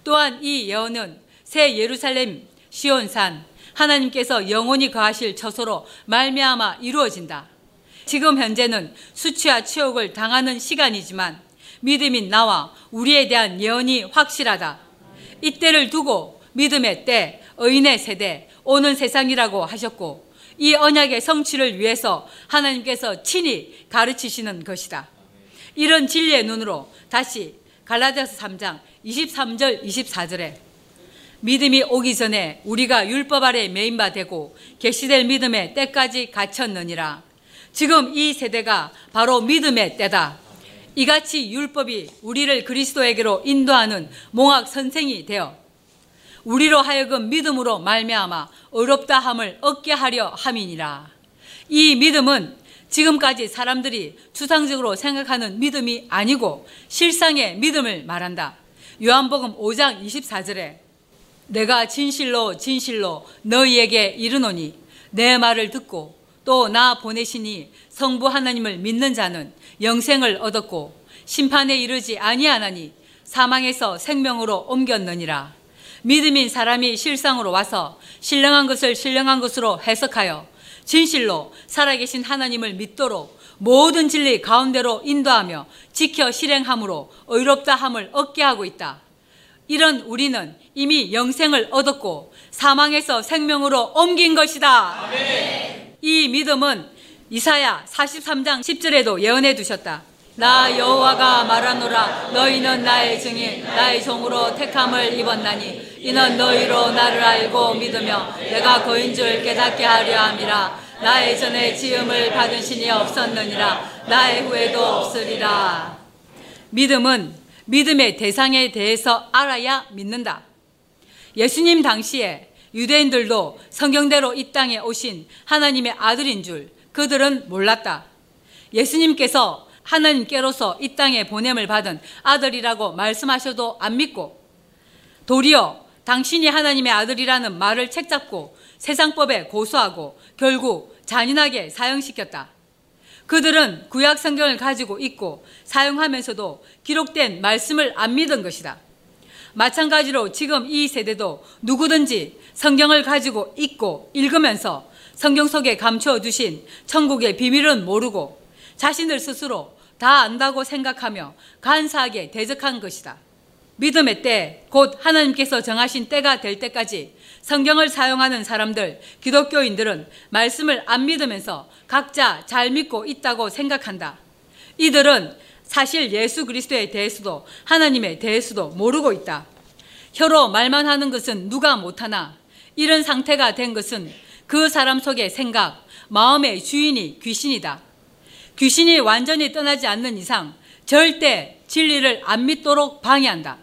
또한 이 예언은 새 예루살렘 시온산 하나님께서 영원히 거하실 처소로 말미암아 이루어진다. 지금 현재는 수치와 치욕을 당하는 시간이지만 믿음인 나와 우리에 대한 예언이 확실하다. 이때를 두고 믿음의 때, 의인의 세대, 오는 세상이라고 하셨고 이 언약의 성취를 위해서 하나님께서 친히 가르치시는 것이다. 이런 진리의 눈으로 다시 갈라디아서 3장 23절 24절에 믿음이 오기 전에 우리가 율법 아래 메인 바 되고 계시될 믿음의 때까지 갇혔느니라. 지금 이 세대가 바로 믿음의 때다. 이같이 율법이 우리를 그리스도에게로 인도하는 몽학 선생이 되어 우리로 하여금 믿음으로 말미암아 어렵다 함을 얻게 하려 함이니라. 이 믿음은 지금까지 사람들이 추상적으로 생각하는 믿음이 아니고 실상의 믿음을 말한다. 요한복음 5장 24절에 내가 진실로 진실로 너희에게 이르노니 내 말을 듣고 또 나 보내시니 성부 하나님을 믿는 자는 영생을 얻었고 심판에 이르지 아니하나니 사망에서 생명으로 옮겼느니라. 믿음인 사람이 실상으로 와서 신령한 것을 신령한 것으로 해석하여 진실로 살아계신 하나님을 믿도록 모든 진리 가운데로 인도하며 지켜 실행함으로 의롭다 함을 얻게 하고 있다. 이런 우리는 이미 영생을 얻었고 사망에서 생명으로 옮긴 것이다. 아멘. 이 믿음은 이사야 43장 10절에도 예언해 두셨다. 나 여호와가 말하노라 너희는 나의 증인 나의 종으로 택함을 입었나니 이는 너희로 나를 알고 믿으며 내가 거인 줄 깨닫게 하려 함이라. 나의 전에 지음을 받은 신이 없었느니라. 나의 후에도 없으리라. 믿음은 믿음의 대상에 대해서 알아야 믿는다. 예수님 당시에 유대인들도 성경대로 이 땅에 오신 하나님의 아들인 줄 그들은 몰랐다. 예수님께서 하나님께로서 이 땅에 보냄을 받은 아들이라고 말씀하셔도 안 믿고 도리어 당신이 하나님의 아들이라는 말을 책잡고 세상법에 고소하고 결국 잔인하게 사형시켰다. 그들은 구약 성경을 가지고 있고 사용하면서도 기록된 말씀을 안 믿은 것이다. 마찬가지로 지금 이 세대도 누구든지 성경을 가지고 있고 읽으면서 성경 속에 감춰 두신 천국의 비밀은 모르고 자신을 스스로 다 안다고 생각하며 간사하게 대적한 것이다. 믿음의 때, 곧 하나님께서 정하신 때가 될 때까지 성경을 사용하는 사람들, 기독교인들은 말씀을 안 믿으면서 각자 잘 믿고 있다고 생각한다. 이들은 사실 예수 그리스도에 대해서도 하나님에 대해서도 모르고 있다. 혀로 말만 하는 것은 누가 못하나 이런 상태가 된 것은 그 사람 속의 생각, 마음의 주인이 귀신이다. 귀신이 완전히 떠나지 않는 이상 절대 진리를 안 믿도록 방해한다.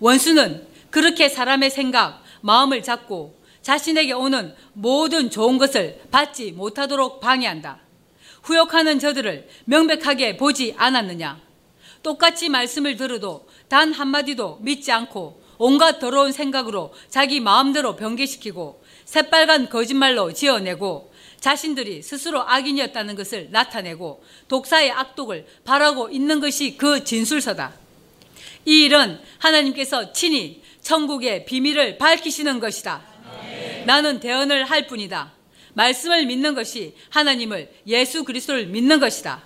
원수는 그렇게 사람의 생각, 마음을 잡고 자신에게 오는 모든 좋은 것을 받지 못하도록 방해한다. 후욕하는 저들을 명백하게 보지 않았느냐? 똑같이 말씀을 들어도 단 한마디도 믿지 않고 온갖 더러운 생각으로 자기 마음대로 변개시키고 새빨간 거짓말로 지어내고 자신들이 스스로 악인이었다는 것을 나타내고 독사의 악독을 바라고 있는 것이 그 진술서다. 이 일은 하나님께서 친히 천국의 비밀을 밝히시는 것이다. 나는 대언을 할 뿐이다. 말씀을 믿는 것이 하나님을 예수 그리스도를 믿는 것이다.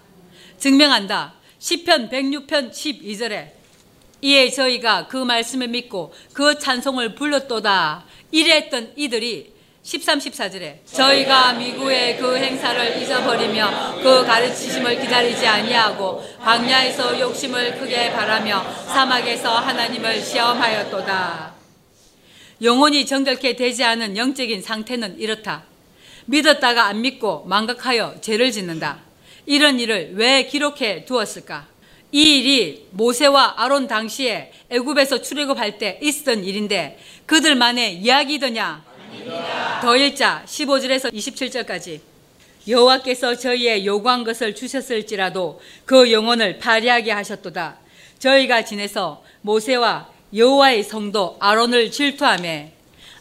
증명한다. 시편 106편 12절에 이에 저희가 그 말씀을 믿고 그 찬송을 불렀도다. 이랬던 이들이 13, 14절에 저희가 미국의 그 행사를 잊어버리며 그 가르치심을 기다리지 아니하고 광야에서 욕심을 크게 바라며 사막에서 하나님을 시험하였도다. 영혼이 정결케 되지 않은 영적인 상태는 이렇다. 믿었다가 안 믿고 망각하여 죄를 짓는다. 이런 일을 왜 기록해 두었을까? 이 일이 모세와 아론 당시에 애굽에서 출애굽할 때 있었던 일인데 그들만의 이야기더냐? 더 읽자 15절에서 27절까지 여호와께서 저희의 요구한 것을 주셨을지라도 그 영혼을 파리하게 하셨도다. 저희가 지내서 모세와 여호와의 성도 아론을 질투하며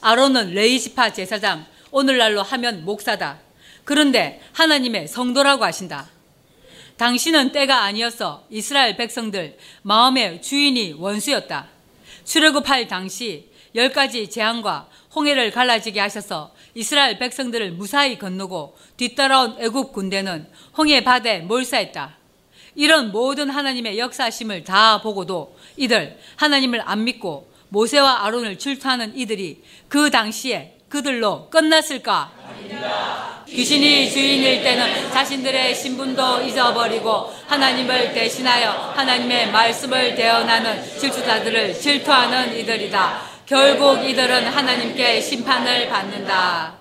아론은 레이지파 제사장 오늘날로 하면 목사다. 그런데 하나님의 성도라고 하신다. 당신은 때가 아니어서 이스라엘 백성들 마음의 주인이 원수였다. 출애굽할 당시 열 가지 재앙과 홍해를 갈라지게 하셔서 이스라엘 백성들을 무사히 건너고 뒤따라온 애굽 군대는 홍해 바다에 몰사했다. 이런 모든 하나님의 역사심을 다 보고도 이들 하나님을 안 믿고 모세와 아론을 질투하는 이들이 그 당시에 그들로 끝났을까? 아닙니다. 귀신이 주인일 때는 자신들의 신분도 잊어버리고 하나님을 대신하여 하나님의 말씀을 대언하는 질투자들을 질투하는 이들이다. 결국 이들은 하나님께 심판을 받는다.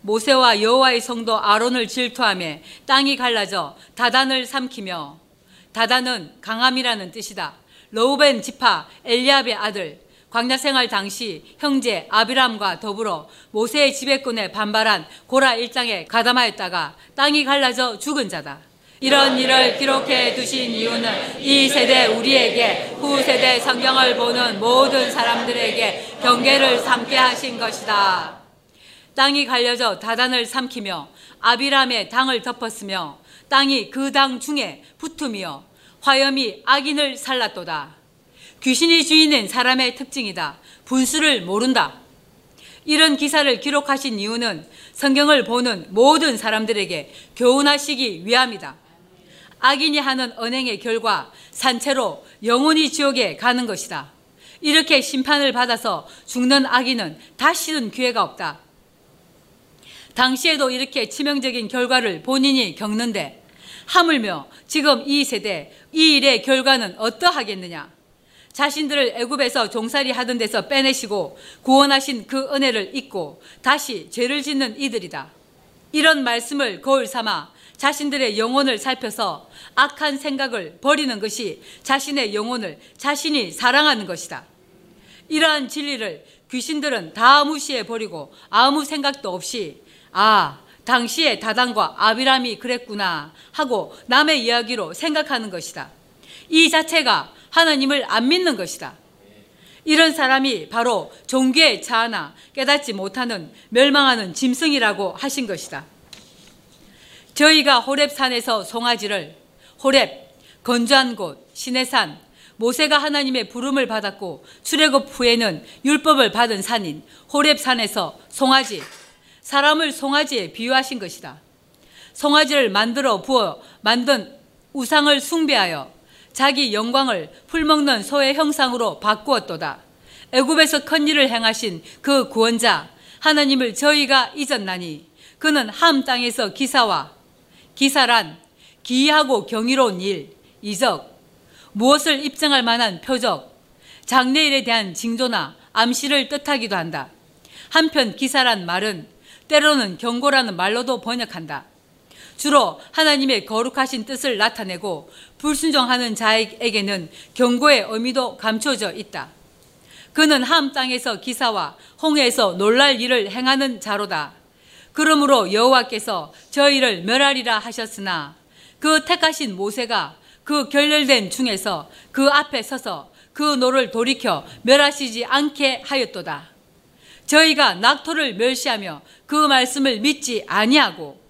모세와 여호와의 성도 아론을 질투하며 땅이 갈라져 다단을 삼키며 다단은 강함이라는 뜻이다. 로우벤 지파 엘리압의 아들 광야 생활 당시 형제 아비람과 더불어 모세의 지배권에 반발한 고라 일장에 가담하였다가 땅이 갈라져 죽은 자다. 이런 일을 기록해 두신 이유는 이 세대 우리에게 후 세대 성경을 보는 모든 사람들에게 경계를 삼게 하신 것이다. 땅이 갈려져 다단을 삼키며 아비람의 당을 덮었으며 땅이 그 당 중에 붙으며 화염이 악인을 살랐도다. 귀신이 주인은 사람의 특징이다. 분수를 모른다. 이런 기사를 기록하신 이유는 성경을 보는 모든 사람들에게 교훈하시기 위함이다. 악인이 하는 언행의 결과 산채로 영원히 지옥에 가는 것이다. 이렇게 심판을 받아서 죽는 악인은 다시는 기회가 없다. 당시에도 이렇게 치명적인 결과를 본인이 겪는데 하물며 지금 이 세대 이 일의 결과는 어떠하겠느냐? 자신들을 애굽에서 종살이 하던 데서 빼내시고 구원하신 그 은혜를 잊고 다시 죄를 짓는 이들이다. 이런 말씀을 거울 삼아 자신들의 영혼을 살펴서 악한 생각을 버리는 것이 자신의 영혼을 자신이 사랑하는 것이다. 이러한 진리를 귀신들은 다 무시해 버리고 아무 생각도 없이 아, 당시에 다단과 아비람이 그랬구나 하고 남의 이야기로 생각하는 것이다. 이 자체가 하나님을 안 믿는 것이다. 이런 사람이 바로 종교에 차하나 깨닫지 못하는 멸망하는 짐승이라고 하신 것이다. 저희가 호랩산에서 송아지를 호랩, 건조한 곳, 시내산, 모세가 하나님의 부름을 받았고 출애굽 후에는 율법을 받은 산인 호랩산에서 송아지, 사람을 송아지에 비유하신 것이다. 송아지를 만들어 부어 만든 우상을 숭배하여 자기 영광을 풀먹는 소의 형상으로 바꾸었도다. 애굽에서 큰 일을 행하신 그 구원자 하나님을 저희가 잊었나니 그는 함 땅에서 기사와 기사란 기이하고 경이로운 일, 이적, 무엇을 입증할 만한 표적, 장래일에 대한 징조나 암시를 뜻하기도 한다. 한편 기사란 말은 때로는 경고라는 말로도 번역한다. 주로 하나님의 거룩하신 뜻을 나타내고 불순종하는 자에게는 경고의 의미도 감춰져 있다. 그는 함 땅에서 기사를 홍해에서 놀랄 일을 행하는 자로다. 그러므로 여호와께서 저희를 멸하리라 하셨으나 그 택하신 모세가 그 결렬된 중에서 그 앞에 서서 그 노를 돌이켜 멸하시지 않게 하였도다. 저희가 낙토를 멸시하며 그 말씀을 믿지 아니하고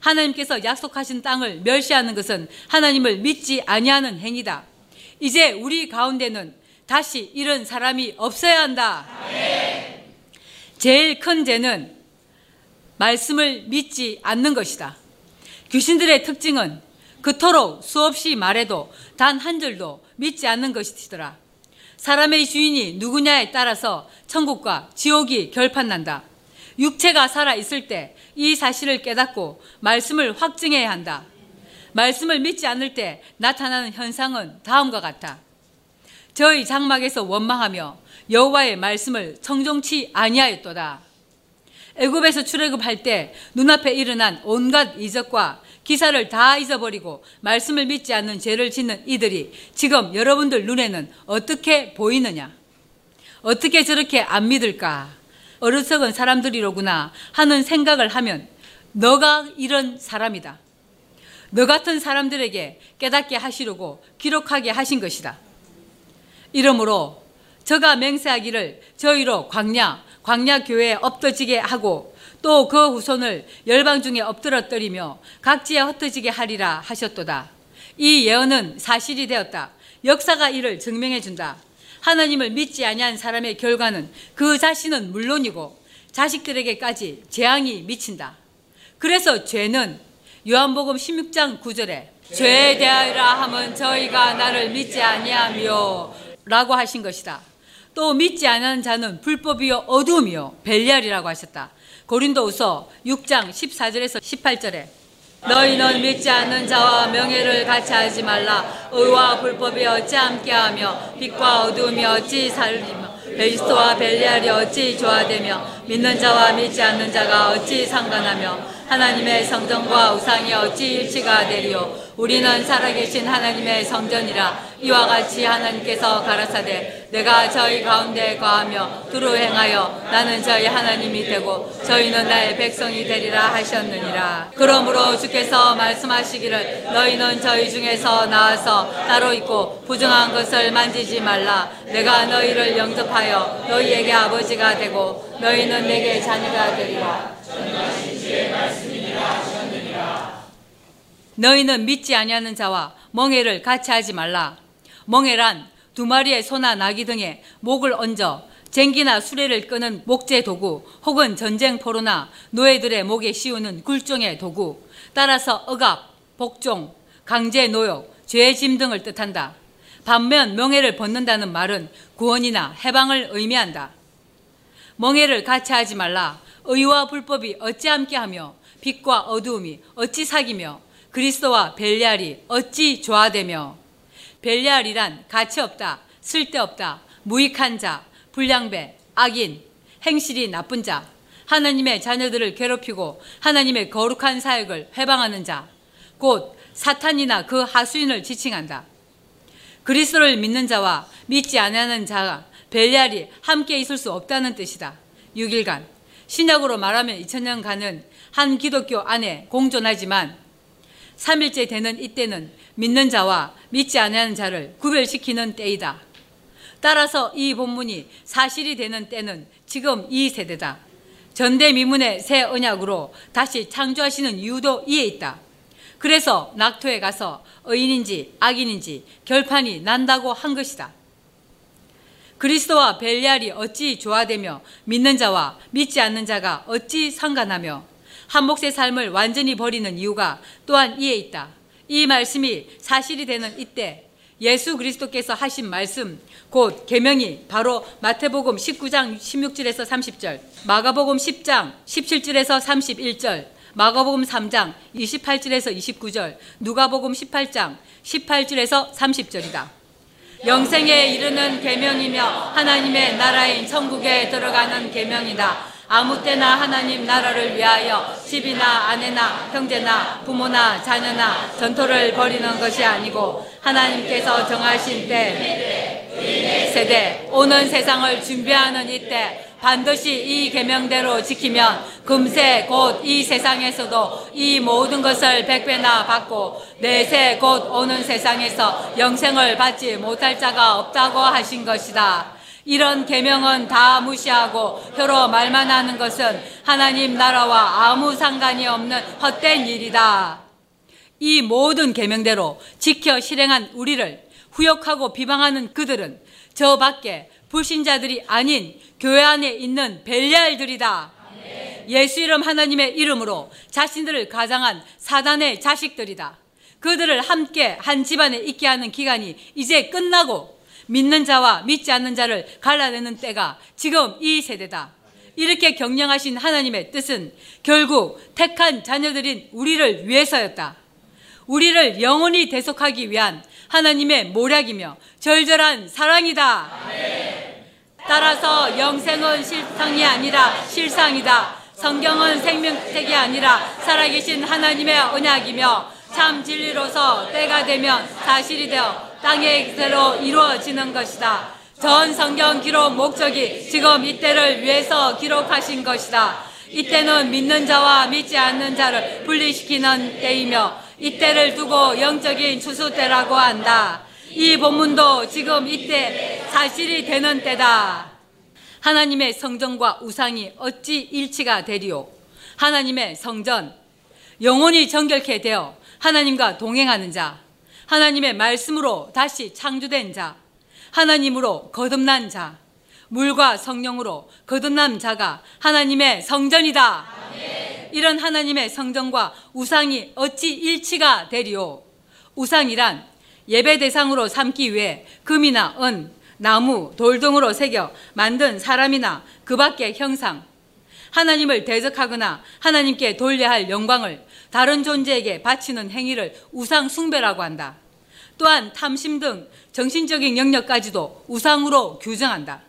하나님께서 약속하신 땅을 멸시하는 것은 하나님을 믿지 아니하는 행위다. 이제 우리 가운데는 다시 이런 사람이 없어야 한다. 제일 큰 죄는 말씀을 믿지 않는 것이다. 귀신들의 특징은 그토록 수없이 말해도 단 한 줄도 믿지 않는 것이더라. 사람의 주인이 누구냐에 따라서 천국과 지옥이 결판난다. 육체가 살아 있을 때 이 사실을 깨닫고 말씀을 확증해야 한다. 말씀을 믿지 않을 때 나타나는 현상은 다음과 같아. 저희 장막에서 원망하며 여호와의 말씀을 청종치 아니하였도다. 애굽에서 출애굽할 때 눈앞에 일어난 온갖 이적과 기사를 다 잊어버리고 말씀을 믿지 않는 죄를 짓는 이들이 지금 여러분들 눈에는 어떻게 보이느냐? 어떻게 저렇게 안 믿을까? 어리석은 사람들이로구나 하는 생각을 하면 너가 이런 사람이다. 너 같은 사람들에게 깨닫게 하시려고 기록하게 하신 것이다. 이러므로 저가 맹세하기를 저희로 광야, 광야 교회에 엎어지게 하고 또 그 후손을 열방 중에 엎드러뜨리며 각지에 흩어지게 하리라 하셨도다. 이 예언은 사실이 되었다. 역사가 이를 증명해 준다. 하나님을 믿지 아니한 사람의 결과는 그 자신은 물론이고 자식들에게까지 재앙이 미친다. 그래서 죄는 요한복음 16장 9절에 죄에 대하여라 함은 저희가 나를 믿지 아니하며 라고 하신 것이다. 또 믿지 않은 자는 불법이요 어둠이요 벨리알이라고 하셨다. 고린도후서 6장 14절에서 18절에 너희는 믿지 않는 자와 명예를 같이 하지 말라. 의와 불법이 어찌 함께하며 빛과 어둠이 어찌 살리며 베리스토와 벨리알이 어찌 조화되며 믿는 자와 믿지 않는 자가 어찌 상관하며 하나님의 성전과 우상이 어찌 일치가 되리요? 우리는 살아계신 하나님의 성전이라 이와 같이 하나님께서 가라사대 내가 저희 가운데 거하며 두루 행하여 나는 저희 하나님이 되고 저희는 나의 백성이 되리라 하셨느니라. 그러므로 주께서 말씀하시기를 너희는 저희 중에서 나와서 따로 있고 부정한 것을 만지지 말라. 내가 너희를 영접하여 너희에게 아버지가 되고 너희는 내게 자녀가 되리라. 너희는 믿지 아니하는 자와 멍해를 같이 하지 말라. 멍해란 두 마리의 소나 나귀 등에 목을 얹어 쟁기나 수레를 끄는 목재 도구 혹은 전쟁 포로나 노예들의 목에 씌우는 굴종의 도구 따라서 억압, 복종, 강제 노역, 죄짐 등을 뜻한다. 반면 명예를 벗는다는 말은 구원이나 해방을 의미한다. 멍해를 같이 하지 말라. 의와 불법이 어찌 함께하며 빛과 어두움이 어찌 사귀며 그리스도와 벨리알이 어찌 조화되며 벨리알이란 가치 없다, 쓸데없다, 무익한 자, 불량배, 악인, 행실이 나쁜 자, 하나님의 자녀들을 괴롭히고 하나님의 거룩한 사역을 회방하는 자, 곧 사탄이나 그 하수인을 지칭한다. 그리스도를 믿는 자와 믿지 않는 자가 벨리알이 함께 있을 수 없다는 뜻이다. 6일간 신약으로 말하면 2000년간은 한 기독교 안에 공존하지만 3일째 되는 이때는 믿는 자와 믿지 않는 자를 구별시키는 때이다. 따라서 이 본문이 사실이 되는 때는 지금 이 세대다. 전대미문의 새 언약으로 다시 창조하시는 이유도 이에 있다. 그래서 낙토에 가서 의인인지 악인인지 결판이 난다고 한 것이다. 그리스도와 벨리알이 어찌 조화되며 믿는 자와 믿지 않는 자가 어찌 상관하며 한 몫의 삶을 완전히 버리는 이유가 또한 이에 있다. 이 말씀이 사실이 되는 이때 예수 그리스도께서 하신 말씀 곧 계명이 바로 마태복음 19장 16절에서 30절, 마가복음 10장 17절에서 31절, 마가복음 3장 28절에서 29절, 누가복음 18장 18절에서 30절이다. 영생에 이르는 계명이며 하나님의 나라인 천국에 들어가는 계명이다. 아무 때나 하나님 나라를 위하여 집이나 아내나 형제나 부모나 자녀나 전토를 벌이는 것이 아니고 하나님께서 정하신 때 세대 오는 세상을 준비하는 이때 반드시 이 계명대로 지키면 금세 곧 이 세상에서도 이 모든 것을 백배나 받고 내세 곧 오는 세상에서 영생을 받지 못할 자가 없다고 하신 것이다. 이런 계명은 다 무시하고 혀로 말만 하는 것은 하나님 나라와 아무 상관이 없는 헛된 일이다. 이 모든 계명대로 지켜 실행한 우리를 후욕하고 비방하는 그들은 저 밖에 불신자들이 아닌 교회 안에 있는 벨리알들이다. 예수 이름 하나님의 이름으로 자신들을 가장한 사단의 자식들이다. 그들을 함께 한 집안에 있게 하는 기간이 이제 끝나고 믿는 자와 믿지 않는 자를 갈라내는 때가 지금 이 세대다. 이렇게 경영하신 하나님의 뜻은 결국 택한 자녀들인 우리를 위해서였다. 우리를 영원히 대속하기 위한 하나님의 모략이며 절절한 사랑이다. 따라서 영생은 실상이 아니라 실상이다. 성경은 생명책이 아니라 살아계신 하나님의 언약이며 참 진리로서 때가 되면 사실이 되어 땅의 그대로 이루어지는 것이다. 전 성경 기록 목적이 지금 이때를 위해서 기록하신 것이다. 이때는 믿는 자와 믿지 않는 자를 분리시키는 때이며 이때를 두고 영적인 추수 때라고 한다. 이 본문도 지금 이때 사실이 되는 때다. 하나님의 성전과 우상이 어찌 일치가 되리오? 하나님의 성전, 영혼이 정결케 되어 하나님과 동행하는 자, 하나님의 말씀으로 다시 창조된 자, 하나님으로 거듭난 자, 물과 성령으로 거듭난 자가 하나님의 성전이다. 이런 하나님의 성전과 우상이 어찌 일치가 되리오? 우상이란 예배 대상으로 삼기 위해 금이나 은, 나무, 돌 등으로 새겨 만든 사람이나 그 밖의 형상, 하나님을 대적하거나 하나님께 돌려야 할 영광을 다른 존재에게 바치는 행위를 우상 숭배라고 한다. 또한 탐심 등 정신적인 영역까지도 우상으로 규정한다.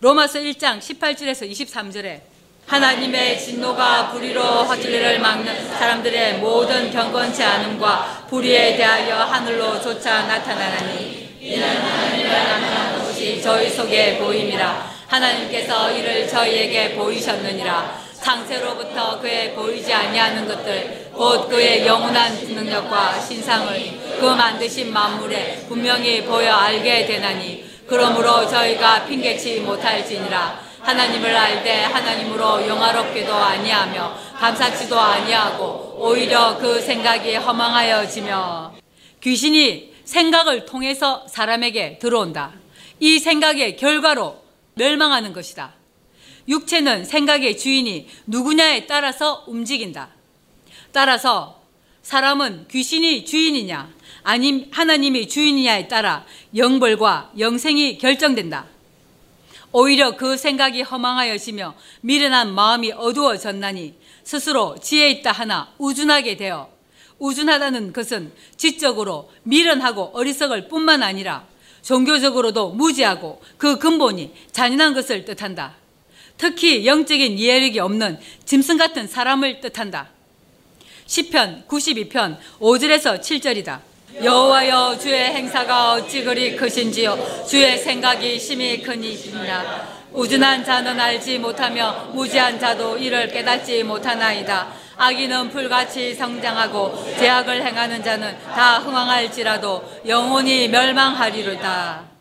로마서 1장 18절에서 23절에 하나님의 진노가 불의로 진리를 막는 사람들의 모든 경건치 않음과 불의에 대하여 하늘로 조차 나타나나니 이는 하나님을 나타난 것이 저희 속에 보임이라 하나님께서 이를 저희에게 보이셨느니라 상세로부터 그의 보이지 아니하는 것들 곧 그의 영원한 능력과 신상을 그 만드신 만물에 분명히 보여 알게 되나니 그러므로 저희가 핑계치 못할지니라 하나님을 알되 하나님으로 영화롭게도 아니하며 감사치도 아니하고 오히려 그 생각이 허망하여지며 귀신이 생각을 통해서 사람에게 들어온다. 이 생각의 결과로 멸망하는 것이다. 육체는 생각의 주인이 누구냐에 따라서 움직인다. 따라서 사람은 귀신이 주인이냐, 아님 하나님이 주인이냐에 따라 영벌과 영생이 결정된다. 오히려 그 생각이 허망하여지며 미련한 마음이 어두워졌나니 스스로 지혜 있다 하나 우준하게 되어 우준하다는 것은 지적으로 미련하고 어리석을 뿐만 아니라 종교적으로도 무지하고 그 근본이 잔인한 것을 뜻한다. 특히 영적인 이해력이 없는 짐승 같은 사람을 뜻한다. 시편 92편 5절에서 7절이다. 여호와여 주의 행사가 어찌 그리 크신지요 주의 생각이 심히 크니이다 우준한 자는 알지 못하며 무지한 자도 이를 깨닫지 못하나이다 악인은 풀같이 성장하고 제약을 행하는 자는 다 흥왕할지라도 영원히 멸망하리로다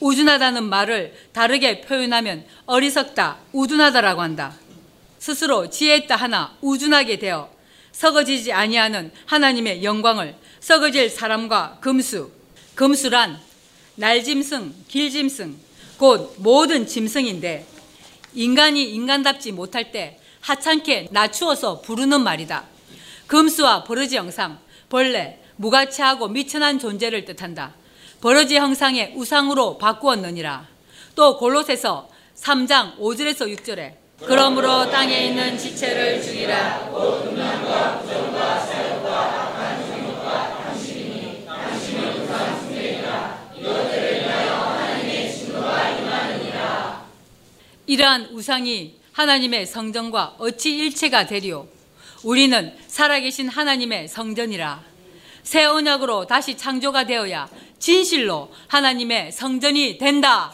우준하다는 말을 다르게 표현하면 어리석다, 우둔하다라고 한다. 스스로 지혜있다 하나 우준하게 되어 썩어지지 아니하는 하나님의 영광을 썩어질 사람과 금수, 금수란 날짐승, 길짐승, 곧 모든 짐승인데 인간이 인간답지 못할 때 하찮게 낮추어서 부르는 말이다. 금수와 버러지 영상, 벌레, 무가치하고 미천한 존재를 뜻한다. 버러지 형상의 우상으로 바꾸었느니라. 또 골로새서 3장 5절에서 6절에 그러므로 땅에 있는 지체를 죽이라. 이러한 우상이 하나님의 성전과 어찌 일체가 되리오? 우리는 살아계신 하나님의 성전이라. 새 언약으로 다시 창조가 되어야 진실로 하나님의 성전이 된다.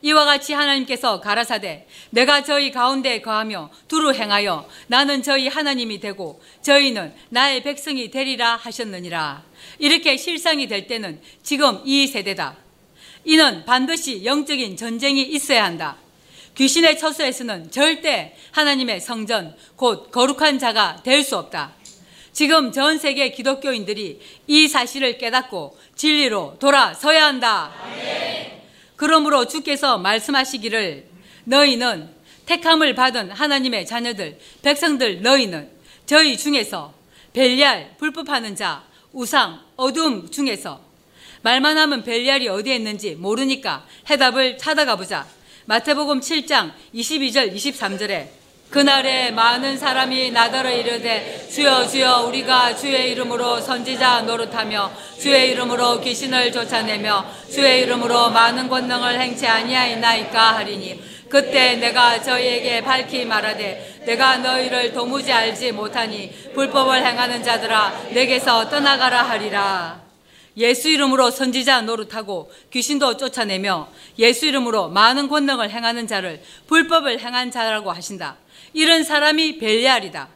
이와 같이 하나님께서 가라사대 내가 저희 가운데 거하며 두루 행하여 나는 저희 하나님이 되고 저희는 나의 백성이 되리라 하셨느니라. 이렇게 실상이 될 때는 지금 이 세대다. 이는 반드시 영적인 전쟁이 있어야 한다. 귀신의 처소에서는 절대 하나님의 성전, 곧 거룩한 자가 될 수 없다. 지금 전 세계 기독교인들이 이 사실을 깨닫고 진리로 돌아서야 한다. 그러므로 주께서 말씀하시기를 너희는 택함을 받은 하나님의 자녀들, 백성들 너희는 저희 중에서 벨리알 불법하는 자, 우상, 어둠 중에서 말만 하면 벨리알이 어디에 있는지 모르니까 해답을 찾아가 보자. 마태복음 7장 22절 23절에 그날에 많은 사람이 나더러 이르되 주여 주여 우리가 주의 이름으로 선지자 노릇하며 주의 이름으로 귀신을 쫓아내며 주의 이름으로 많은 권능을 행치 아니하이나이까 하리니 그때 내가 저희에게 밝히 말하되 내가 너희를 도무지 알지 못하니 불법을 행하는 자들아 내게서 떠나가라 하리라 예수 이름으로 선지자 노릇하고 귀신도 쫓아내며 예수 이름으로 많은 권능을 행하는 자를 불법을 행한 자라고 하신다. 이런 사람이 벨리알이다.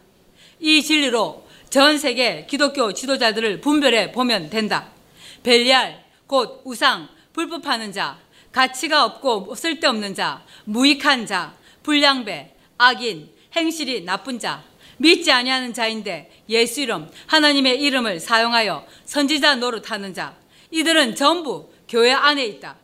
이 진리로 전 세계 기독교 지도자들을 분별해 보면 된다. 벨리알, 곧 우상, 불법하는 자, 가치가 없고 쓸데없는 자, 무익한 자, 불량배, 악인, 행실이 나쁜 자, 믿지 아니하는 자인데 예수 이름, 하나님의 이름을 사용하여 선지자 노릇하는 자, 이들은 전부 교회 안에 있다.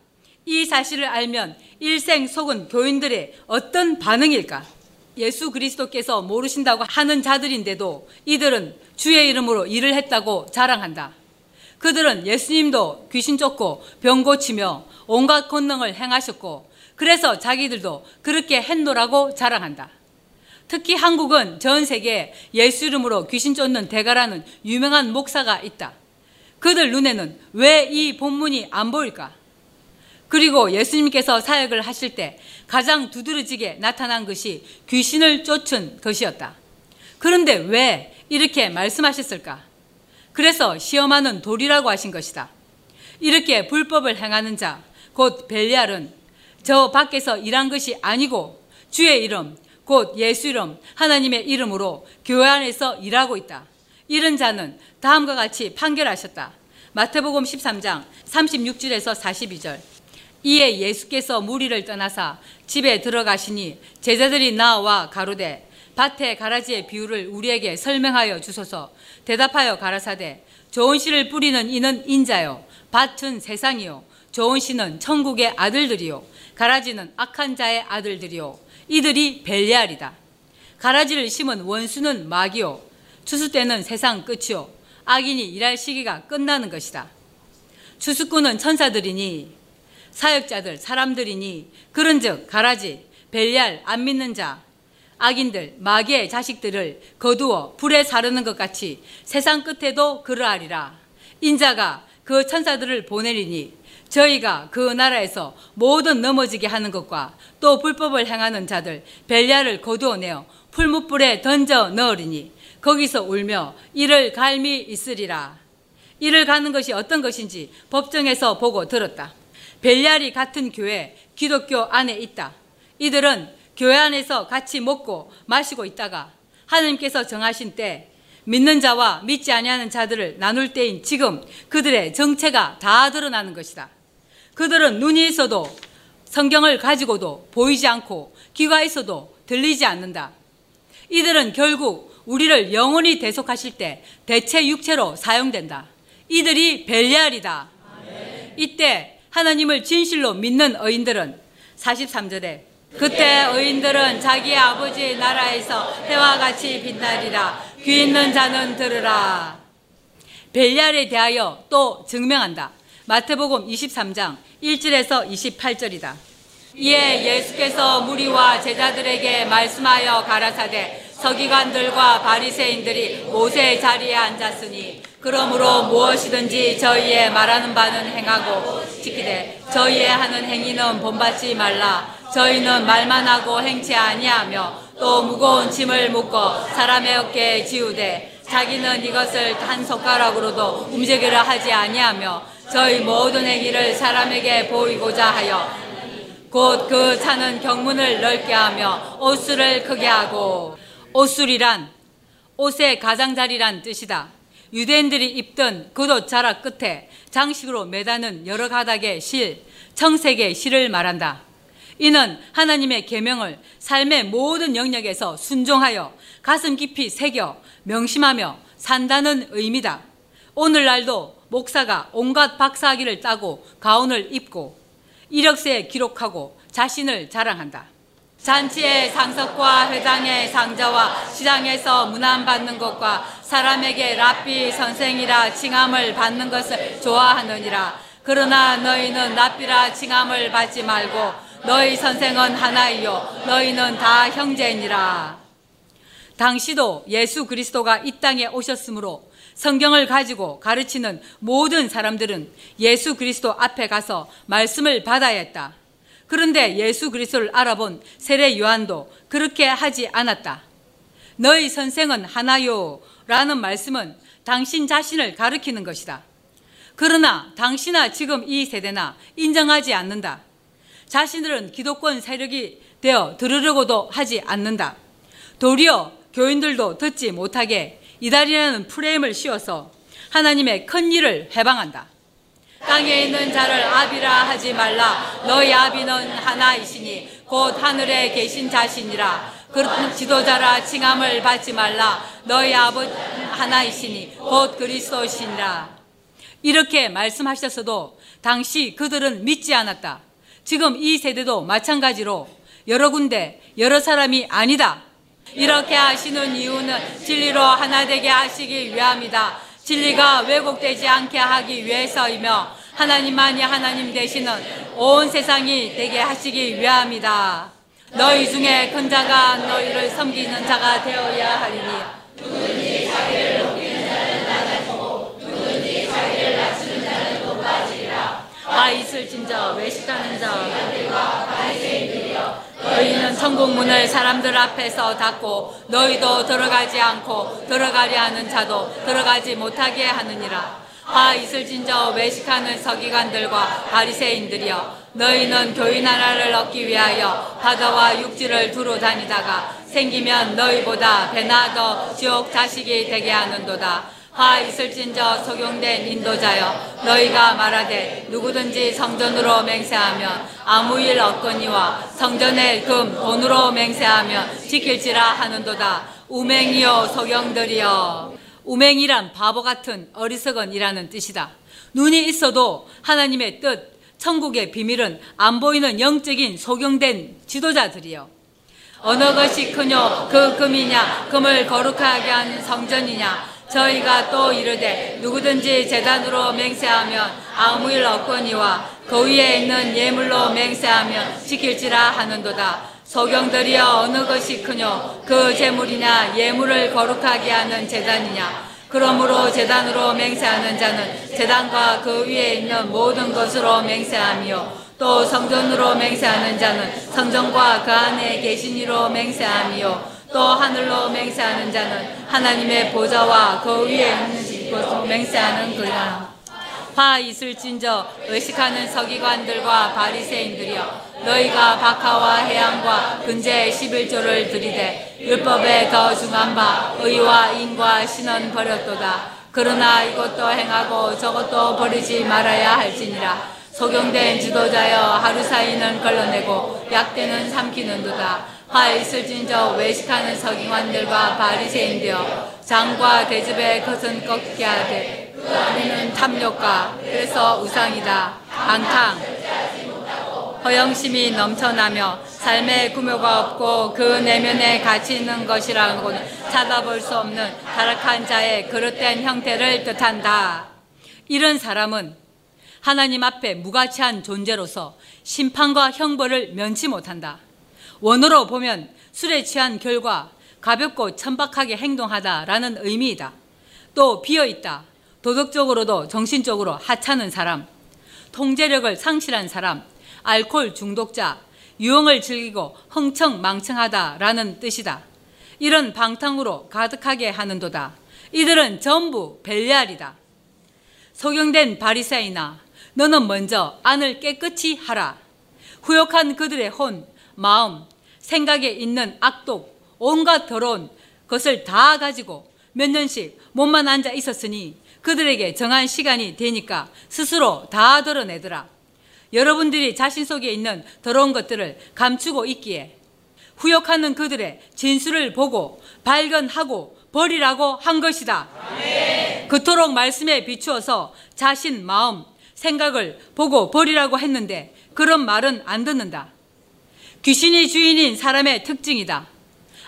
이 사실을 알면 일생 속은 교인들의 어떤 반응일까? 예수 그리스도께서 모르신다고 하는 자들인데도 이들은 주의 이름으로 일을 했다고 자랑한다. 그들은 예수님도 귀신 쫓고 병 고치며 온갖 권능을 행하셨고 그래서 자기들도 그렇게 했노라고 자랑한다. 특히 한국은 전 세계에 예수 이름으로 귀신 쫓는 대가라는 유명한 목사가 있다. 그들 눈에는 왜 이 본문이 안 보일까? 그리고 예수님께서 사역을 하실 때 가장 두드러지게 나타난 것이 귀신을 쫓은 것이었다. 그런데 왜 이렇게 말씀하셨을까? 그래서 시험하는 돌이라고 하신 것이다. 이렇게 불법을 행하는 자, 곧 벨리알은 저 밖에서 일한 것이 아니고 주의 이름, 곧 예수 이름, 하나님의 이름으로 교회 안에서 일하고 있다. 이런 자는 다음과 같이 판결하셨다. 마태복음 13장 36절에서 42절. 이에 예수께서 무리를 떠나사 집에 들어가시니 제자들이 나와 가로되 밭에 가라지의 비유를 우리에게 설명하여 주소서. 대답하여 가라사대 좋은 씨를 뿌리는 이는 인자요 밭은 세상이요 좋은 씨는 천국의 아들들이요 가라지는 악한 자의 아들들이요 이들이 벨리알이다. 가라지를 심은 원수는 마귀요 추수 때는 세상 끝이요 악인이 일할 시기가 끝나는 것이다. 추수꾼은 천사들이니 사역자들, 사람들이니 그런즉 가라지, 벨리알, 안 믿는 자, 악인들 마귀의 자식들을 거두어 불에 사르는 것 같이 세상 끝에도 그러하리라. 인자가 그 천사들을 보내리니 저희가 그 나라에서 모든 넘어지게 하는 것과 또 불법을 행하는 자들 벨리아를 거두어내어 풀무불에 던져 넣으리니 거기서 울며 이를 갈미 있으리라. 이를 가는 것이 어떤 것인지 법정에서 보고 들었다 벨리알이 같은 교회 기독교 안에 있다 이들은 교회 안에서 같이 먹고 마시고 있다가 하나님께서 정하신 때 믿는 자와 믿지 아니하는 자들을 나눌 때인 지금 그들의 정체가 다 드러나는 것이다. 그들은 눈이 있어도 성경을 가지고도 보이지 않고 귀가 있어도 들리지 않는다. 이들은 결국 우리를 영원히 대속하실 때 대체 육체로 사용된다. 이들이 벨리알이다. 이때 하나님을 진실로 믿는 어인들은 43절에 그때 의인들은 자기 아버지 나라에서 해와 같이 빛나리라. 귀 있는 자는 들으라. 벨리알에 대하여 또 증명한다. 마태복음 23장 1절에서 28절이다. 이에 예수께서 무리와 제자들에게 말씀하여 가라사대 서기관들과 바리새인들이 모세의 자리에 앉았으니 그러므로 무엇이든지 저희의 말하는 바는 행하고 지키되 저희의 하는 행위는 본받지 말라 저희는 말만 하고 행치 아니하며 또 무거운 짐을 묶어 사람의 어깨에 지우되 자기는 이것을 한 손가락으로도 움직이려 하지 아니하며 저희 모든 행위를 사람에게 보이고자 하여 곧 그 차는 경문을 넓게 하며 옷수를 크게 하고 옷술이란 옷의 가장자리란 뜻이다. 유대인들이 입던 겉옷 자락 끝에 장식으로 매다는 여러 가닥의 실, 청색의 실을 말한다. 이는 하나님의 계명을 삶의 모든 영역에서 순종하여 가슴 깊이 새겨 명심하며 산다는 의미다. 오늘날도 목사가 온갖 박사학위를 따고 가운을 입고 이력서에 기록하고 자신을 자랑한다. 잔치의 상석과 회장의 상자와 시장에서 문안받는 것과 사람에게 랍비 선생이라 칭함을 받는 것을 좋아하느니라. 그러나 너희는 랍비라 칭함을 받지 말고 너희 선생은 하나이요 너희는 다 형제니라. 당시도 예수 그리스도가 이 땅에 오셨으므로 성경을 가지고 가르치는 모든 사람들은 예수 그리스도 앞에 가서 말씀을 받아야 했다. 그런데 예수 그리스도를 알아본 세례 요한도 그렇게 하지 않았다. 너희 선생은 하나요 라는 말씀은 당신 자신을 가르키는 것이다. 그러나 당시나 지금 이 세대나 인정하지 않는다. 자신들은 기독권 세력이 되어 들으려고도 하지 않는다. 도리어 교인들도 듣지 못하게 이달이라는 프레임을 씌워서 하나님의 큰 일을 해방한다. 땅에 있는 자를 아비라 하지 말라. 너희 아비는 하나이시니 곧 하늘에 계신 자신이라. 그 지도자라 칭함을 받지 말라. 너희 아버지 하나이시니 곧 그리스도시니라. 이렇게 말씀하셨어도 당시 그들은 믿지 않았다. 지금 이 세대도 마찬가지로 여러 군데 여러 사람이 아니다. 이렇게 하시는 이유는 진리로 하나 되게 하시기 위함이다. 진리가 왜곡되지 않게 하기 위해서이며 하나님만이 하나님 되시는 온 세상이 되게 하시기 위함이다. 너희 중에 큰 자가 너희를 섬기는 자가 되어야 하리니. 아 있을진저 외식하는 자. 너희는 천국 문을 사람들 앞에서 닫고 너희도 들어가지 않고 들어가려 하는 자도 들어가지 못하게 하느니라. 아 있을 진저 외식하는 서기관들과 바리새인들이여 너희는 교인 하나를 얻기 위하여 바다와 육지를 두루 다니다가 생기면 너희보다 배나 더 지옥 자식이 되게 하는도다. 화 있을진저 적용된 인도자여 너희가 말하되 누구든지 성전으로 맹세하면 아무 일 없거니와 성전의 금 돈으로 맹세하면 지킬지라 하는도다. 우맹이여 소경들이여. 우맹이란 바보 같은 어리석은이라는 뜻이다. 눈이 있어도 하나님의 뜻 천국의 비밀은 안 보이는 영적인 소경된 지도자들이요 어느 것이 크뇨 그 금이냐 금을 거룩하게 하는 성전이냐 저희가 또 이르되 누구든지 재단으로 맹세하면 아무 일 없거니와 그 위에 있는 예물로 맹세하면 지킬지라 하는도다. 소경들이여 어느 것이 크뇨 그 제물이냐 예물을 거룩하게 하는 재단이냐 그러므로 재단으로 맹세하는 자는 재단과 그 위에 있는 모든 것으로 맹세하며 또 성전으로 맹세하는 자는 성전과 그 안에 계신 이로 맹세하며 또 하늘로 맹세하는 자는 하나님의 보좌와 그 위에 있는 것으로 맹세하는 그라 화 있을진저 의식하는 서기관들과 바리새인들이여 너희가 박하와 해양과 근제의 11조를 들이대 율법에 더 중한 바 의와 인과 신은 버렸도다. 그러나 이것도 행하고 저것도 버리지 말아야 할지니라. 소경된 지도자여 하루 사이는 걸러내고 약대는 삼키는 도다. 화 있을진저 외식하는 서기관들과 바리새인되어 장과 대접의 것은 꺾게 하되 그 안에는 탐욕과 그래서 우상이다 방탕 허영심이 넘쳐나며 삶의 구묘가 없고 그 내면에 가치 있는 것이라고는 찾아볼 수 없는 타락한 자의 그릇된 형태를 뜻한다. 이런 사람은 하나님 앞에 무가치한 존재로서 심판과 형벌을 면치 못한다. 원어로 보면 술에 취한 결과 가볍고 천박하게 행동하다라는 의미이다. 또 비어 있다. 도덕적으로도 정신적으로 하찮은 사람, 통제력을 상실한 사람, 알코올 중독자, 유흥을 즐기고 흥청망청하다라는 뜻이다. 이런 방탕으로 가득하게 하는도다. 이들은 전부 벨리알이다. 소경된 바리새이나 너는 먼저 안을 깨끗이 하라. 후욕한 그들의 혼, 마음, 생각에 있는 악독, 온갖 더러운 것을 다 가지고 몇 년씩 몸만 앉아 있었으니 그들에게 정한 시간이 되니까 스스로 다 드러내더라. 여러분들이 자신 속에 있는 더러운 것들을 감추고 있기에 후욕하는 그들의 진술을 보고 발견하고 버리라고 한 것이다. 그토록 말씀에 비추어서 자신 마음, 생각을 보고 버리라고 했는데 그런 말은 안 듣는다. 귀신이 주인인 사람의 특징이다.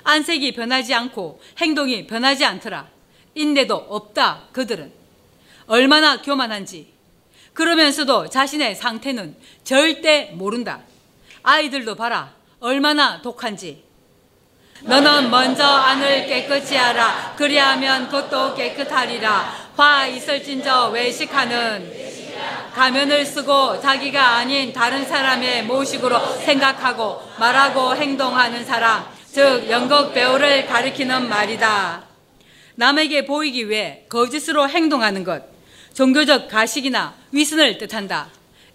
안색이 변하지 않고 행동이 변하지 않더라. 인내도 없다, 그들은. 얼마나 교만한지. 그러면서도 자신의 상태는 절대 모른다. 아이들도 봐라. 얼마나 독한지. 너는 먼저 안을 깨끗이 하라. 그리하면 그것도 깨끗하리라. 화 있을진저 외식하는 가면을 쓰고 자기가 아닌 다른 사람의 모식으로 생각하고 말하고 행동하는 사람, 즉 연극 배우를 가리키는 말이다. 남에게 보이기 위해 거짓으로 행동하는 것, 종교적 가식이나 위선을 뜻한다.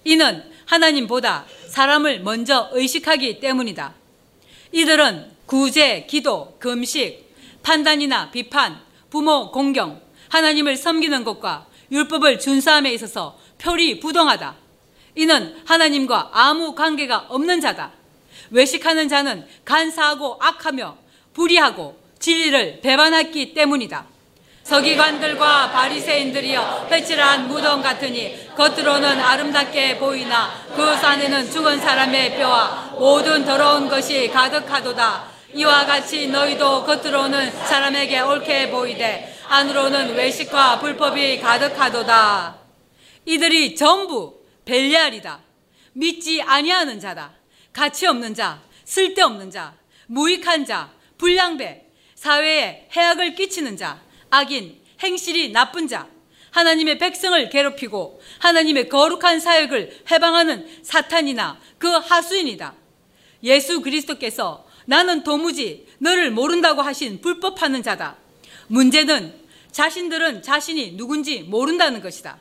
이는 하나님보다 사람을 먼저 의식하기 때문이다. 이들은 구제, 기도, 금식, 판단이나 비판, 부모 공경, 하나님을 섬기는 것과 율법을 준수함에 있어서 표리 부동하다. 이는 하나님과 아무 관계가 없는 자다. 외식하는 자는 간사하고 악하며 불의하고 진리를 배반했기 때문이다. 서기관들과 바리새인들이여 회칠한 무덤 같으니 겉으로는 아름답게 보이나 그 안에는 죽은 사람의 뼈와 모든 더러운 것이 가득하도다. 이와 같이 너희도 겉으로는 사람에게 옳게 보이되 안으로는 외식과 불법이 가득하도다. 이들이 전부 벨리알이다. 믿지 아니하는 자다. 가치 없는 자, 쓸데없는 자, 무익한 자, 불량배, 사회에 해악을 끼치는 자, 악인, 행실이 나쁜 자, 하나님의 백성을 괴롭히고 하나님의 거룩한 사역을 해방하는 사탄이나 그 하수인이다. 예수 그리스도께서 나는 도무지 너를 모른다고 하신 불법하는 자다. 문제는 자신들은 자신이 누군지 모른다는 것이다.